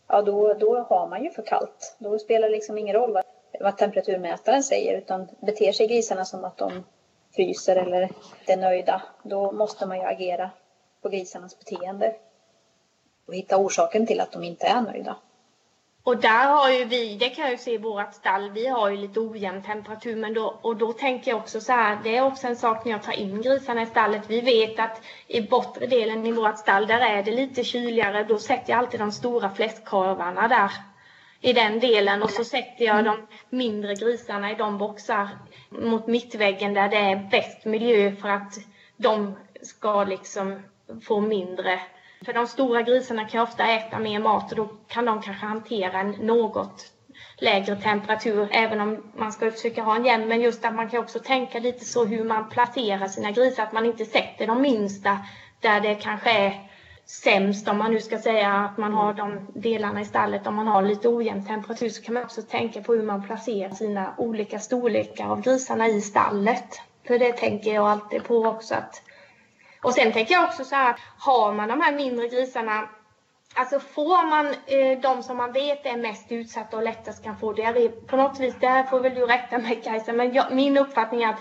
Ja, då, då har man ju för kallt. Då spelar det liksom ingen roll vad, vad temperaturmätaren säger utan beter sig grisarna som att de fryser eller är nöjda, då måste man ju agera på grisarnas beteende och hitta orsaken till att de inte är nöjda. Och där har ju vi, det kan jag ju se i vårt stall, vi har ju lite ojämn temperatur men då, och då tänker jag också så här, det är också en sak när jag tar in grisarna i stallet. Vi vet att i bortre delen i vårt stall, där är det lite kyligare. Då sätter jag alltid de stora fläskkorvarna där i den delen och så sätter jag de mindre grisarna i de boxar mot mittväggen där det är bäst miljö för att de ska liksom få mindre. För de stora grisarna kan ofta äta mer mat och då kan de kanske hantera en något lägre temperatur även om man ska försöka ha en jämn. Men just att man kan också tänka lite så hur man placerar sina grisar, att man inte sätter de minsta där det kanske är sämst om man nu ska säga att man har de delarna i stallet. Om man har lite ojämn temperatur så kan man också tänka på hur man placerar sina olika storlekar av grisarna i stallet. För det tänker jag alltid på också att och sen tänker jag också så här, har man de här mindre grisarna Alltså får man eh, de som man vet är mest utsatta och lättast kan få diarré på något vis, det här får väl du rätta mig Kajsa, men jag, min uppfattning är att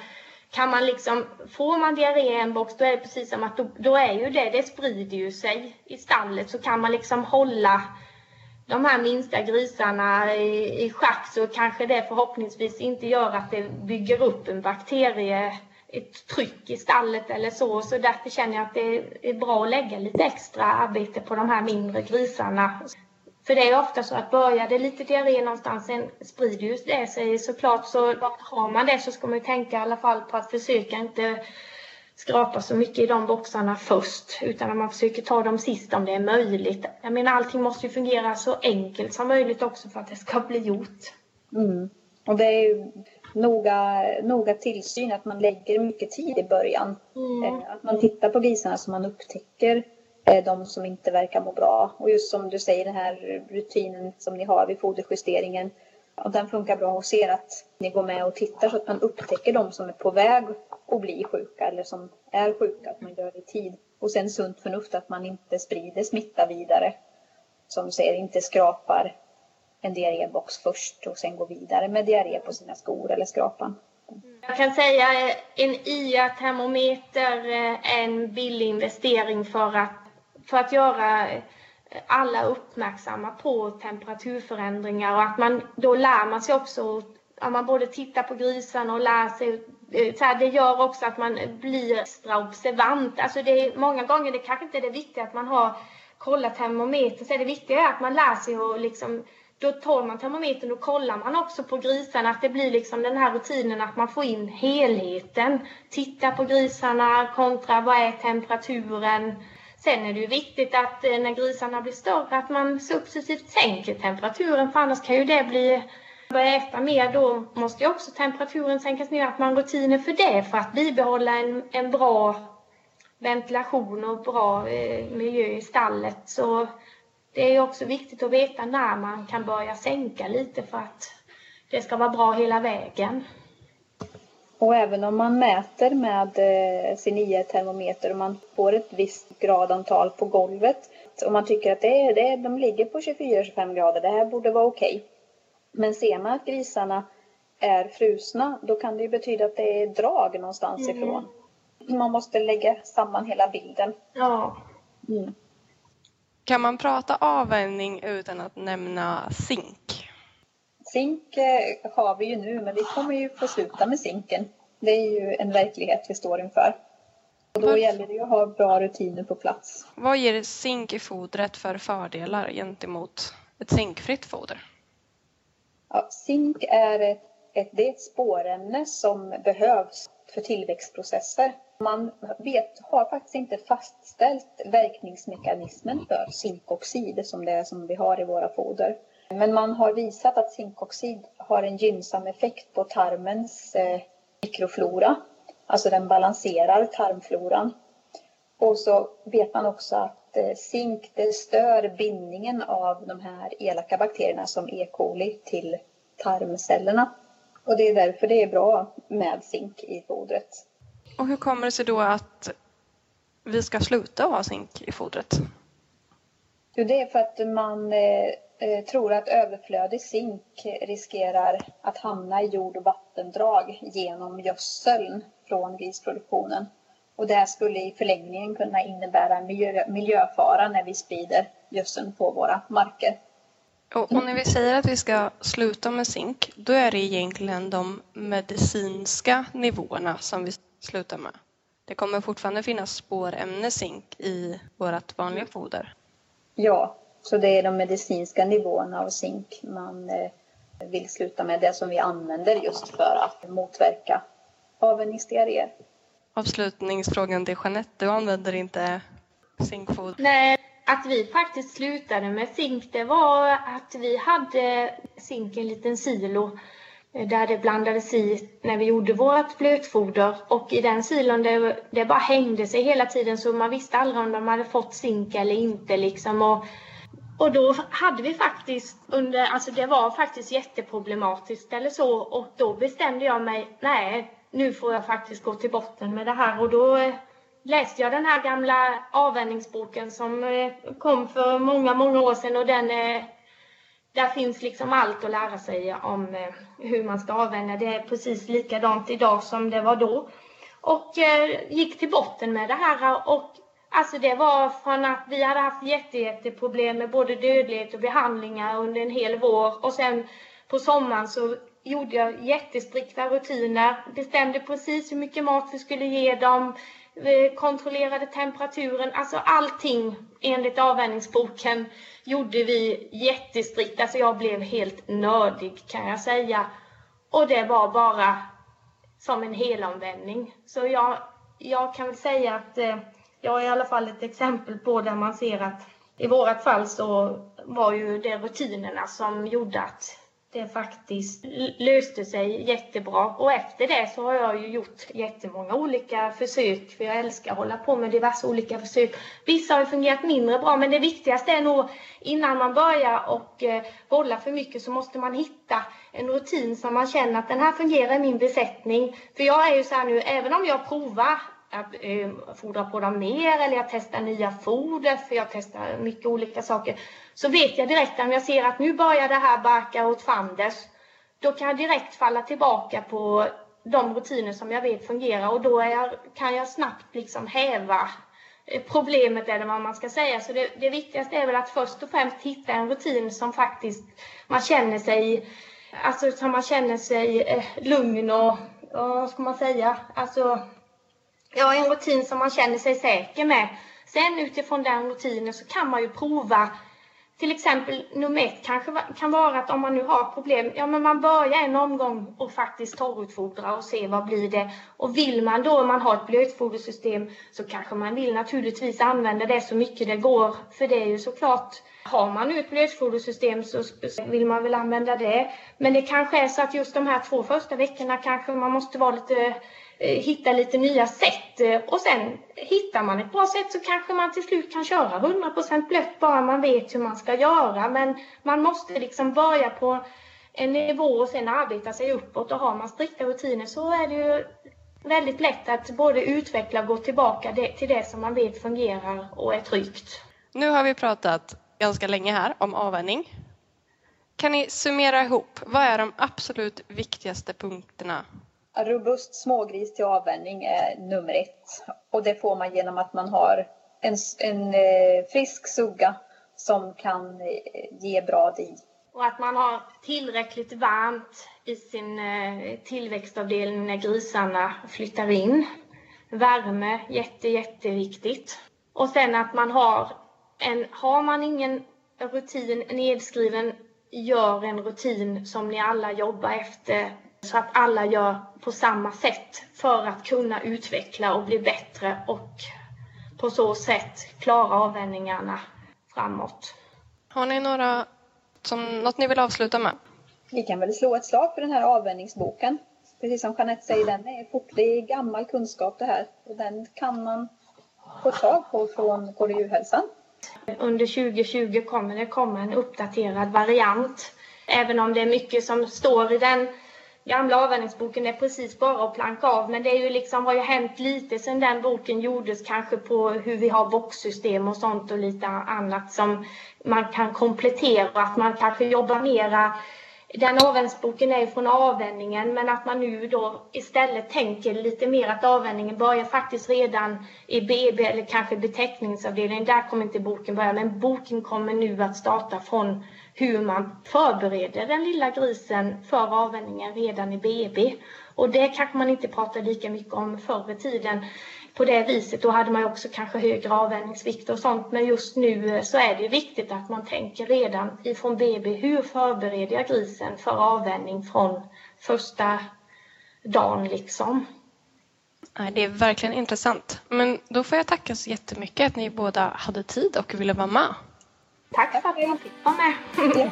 kan man liksom, får man diarré i en box då är det precis som att då, då, är ju det, det sprider ju sig i stallet. Så kan man liksom hålla de här minsta grisarna i, i schack så kanske det förhoppningsvis inte gör att det bygger upp en bakterie ett tryck i stallet eller så. Så därför känner jag att det är bra att lägga lite extra arbete på de här mindre grisarna. För det är ofta så att börjar det lite diarré någonstans, sen sprider ju det sig såklart. Så har man det så ska man ju tänka i alla fall på att försöka inte skrapa så mycket i de boxarna först utan att man försöker ta dem sist om det är möjligt. Jag menar allting måste ju fungera så enkelt som möjligt också för att det ska bli gjort. Mm. Och det är ju noga, noga tillsyn, att man lägger mycket tid i början. Mm. Eh, att man tittar på grisarna så man upptäcker eh, de som inte verkar må bra. Och just som du säger, den här rutinen som ni har vid foderjusteringen. Och den funkar bra hos er att ni går med och tittar så att man upptäcker de som är på väg att bli sjuka eller som är sjuka, att man gör det i tid. Och sen sunt förnuft att man inte sprider smitta vidare. Som du säger, inte skrapar en diarrébox först och sen gå vidare med diarré på sina skor eller skrapan. Jag kan säga eh, en IA-termometer är eh, en billig investering för att, för att göra eh, alla uppmärksamma på temperaturförändringar och att man då lär man sig också att man både tittar på grisarna och lär sig så här, det gör också att man blir extra observant. Alltså det är, många gånger det kanske inte är det viktiga att man har kollat termometern, så är det viktiga är att man lär sig att liksom då tar man termometern och kollar man också på grisarna att det blir liksom den här rutinen att man får in helheten. Titta på grisarna kontra vad är temperaturen. Sen är det ju viktigt att eh, när grisarna blir större att man successivt sänker temperaturen för annars kan ju det bli börja äta mer då måste ju också temperaturen sänkas ner, att man har rutiner för det för att bibehålla en, en bra ventilation och bra eh, miljö i stallet. Så det är också viktigt att veta när man kan börja sänka lite för att det ska vara bra hela vägen. Och även om man mäter med eh, sin IE-termometer och man får ett visst gradantal på golvet och man tycker att det, det, de ligger på 24-25 grader, det här borde vara okej. Okay. Men ser man att grisarna är frusna, då kan det ju betyda att det är drag någonstans mm. ifrån. Man måste lägga samman hela bilden. Ja. Mm. Kan man prata avvänjning utan att nämna zink? Zink eh, har vi ju nu, men vi kommer ju få sluta med zinken. Det är ju en verklighet vi står inför. Och då gäller det ju att ha bra rutiner på plats. Vad ger zink i fodret för fördelar gentemot ett zinkfritt foder? Ja, zink är ett, ett, det är ett spårämne som behövs för tillväxtprocesser. Man vet, har faktiskt inte fastställt verkningsmekanismen för zinkoxid som det är som vi har i våra foder. Men man har visat att zinkoxid har en gynnsam effekt på tarmens eh, mikroflora. Alltså den balanserar tarmfloran. Och så vet man också att eh, zink det stör bindningen av de här elaka bakterierna som E. coli till tarmcellerna. Och det är därför det är bra med zink i fodret. Och hur kommer det sig då att vi ska sluta ha zink i fodret? Jo, det är för att man eh, eh, tror att överflödig zink riskerar att hamna i jord och vattendrag genom gödseln från grisproduktionen. Och det skulle i förlängningen kunna innebära miljö, miljöfara när vi sprider gödseln på våra marker. Och, och, när vi säger att vi ska sluta med zink, då är det egentligen de medicinska nivåerna som vi slutar med. Det kommer fortfarande finnas spårämne zink i vårt vanliga foder. Ja, så det är de medicinska nivåerna av zink man eh, vill sluta med, det som vi använder just för att motverka avvänjningsdiarréer. Avslutningsfrågan till Jeanette, du använder inte zinkfoder? Nej, att vi faktiskt slutade med zink det var att vi hade zink i en liten silo Eh, där det blandades i när vi gjorde vårt blötfoder. Och i den silon det, det bara hängde sig hela tiden så man visste aldrig om de hade fått zink eller inte liksom. Och, och då hade vi faktiskt under, alltså det var faktiskt jätteproblematiskt eller så. Och då bestämde jag mig, nej nu får jag faktiskt gå till botten med det här. Och då eh, läste jag den här gamla avvänjningsboken som eh, kom för många, många år sedan. Och den där finns liksom allt att lära sig om eh, hur man ska avvänja. Det är precis likadant idag som det var då. Och eh, gick till botten med det här och alltså det var från att vi hade haft jättejätteproblem med både dödlighet och behandlingar under en hel vår och sen på sommaren så gjorde jag jättestrikta rutiner, bestämde precis hur mycket mat vi skulle ge dem, kontrollerade temperaturen, alltså allting enligt avvänjningsboken gjorde vi jättestrikt. Alltså jag blev helt nördig kan jag säga. Och det var bara som en helomvändning. Så jag, jag kan väl säga att eh, jag är i alla fall ett exempel på där man ser att i vårat fall så var ju det rutinerna som gjorde att det faktiskt löste sig jättebra. Och efter det så har jag ju gjort jättemånga olika försök, för jag älskar att hålla på med diverse olika försök. Vissa har fungerat mindre bra, men det viktigaste är nog innan man börjar och eh, bolla för mycket så måste man hitta en rutin som man känner att den här fungerar i min besättning. För jag är ju så här nu, även om jag provar att eh, fodra på dem mer eller jag testar nya foder för jag testar mycket olika saker. Så vet jag direkt om jag ser att nu börjar det här barka åt fanders. Då kan jag direkt falla tillbaka på de rutiner som jag vet fungerar och då jag, kan jag snabbt liksom häva eh, problemet eller vad man ska säga. Så det, det viktigaste är väl att först och främst hitta en rutin som faktiskt man känner sig, alltså som man känner sig eh, lugn och, och vad ska man säga, alltså ja, en rutin som man känner sig säker med. Sen utifrån den rutinen så kan man ju prova till exempel nummer ett kanske kan vara att om man nu har problem, ja men man börjar en omgång och faktiskt torrutfodra och se vad blir det. Och vill man då, om man har ett blötfodersystem, så kanske man vill naturligtvis använda det så mycket det går. För det är ju såklart, har man nu ett blötfodersystem så vill man väl använda det. Men det kanske är så att just de här två första veckorna kanske man måste vara lite Eh, hitta lite nya sätt eh, och sen hittar man ett bra sätt så kanske man till slut kan köra 100% blött bara man vet hur man ska göra men man måste liksom börja på en nivå och sen arbeta sig uppåt och har man strikta rutiner så är det ju väldigt lätt att både utveckla och gå tillbaka till det som man vet fungerar och är tryggt. Nu har vi pratat ganska länge här om avvänjning. Kan ni summera ihop, vad är de absolut viktigaste punkterna robust smågris till avvänjning är nummer ett. Och det får man genom att man har en, en eh, frisk sugga som kan eh, ge bra di. Och att man har tillräckligt varmt i sin eh, tillväxtavdelning när grisarna flyttar in. Värme, jätte, jätteviktigt. Och sen att man har en, har man ingen rutin nedskriven, gör en rutin som ni alla jobbar efter så att alla gör på samma sätt för att kunna utveckla och bli bättre och på så sätt klara avvändningarna framåt. Har ni några, som, något ni vill avsluta med? Vi kan väl slå ett slag för den här avvändningsboken. Precis som Jeanette säger, den är fort, det är gammal kunskap det här och den kan man få tag på från Gård djurhälsan. Under 2020 kommer det komma en uppdaterad variant. Även om det är mycket som står i den gamla avvändningsboken är precis bara att planka av men det är ju liksom, har ju hänt lite sedan den boken gjordes kanske på hur vi har boxsystem och sånt och lite annat som man kan komplettera att man kanske jobbar mera den avvändningsboken är ju från avvändningen men att man nu då istället tänker lite mer att avvändningen börjar faktiskt redan i BB eller kanske beteckningsavdelningen. Där kommer inte boken börja men boken kommer nu att starta från hur man förbereder den lilla grisen för avvändningen redan i BB. Och det kanske man inte pratade lika mycket om förr i tiden på det viset. Då hade man också kanske högre avvändningsvikt och sånt. Men just nu eh, så är det viktigt att man tänker redan ifrån BB. Hur förbereder jag grisen för avvändning från första dagen liksom? Det är verkligen intressant. Men då får jag tacka så jättemycket att ni båda hade tid och ville vara med. Tack för att jag fick vara med.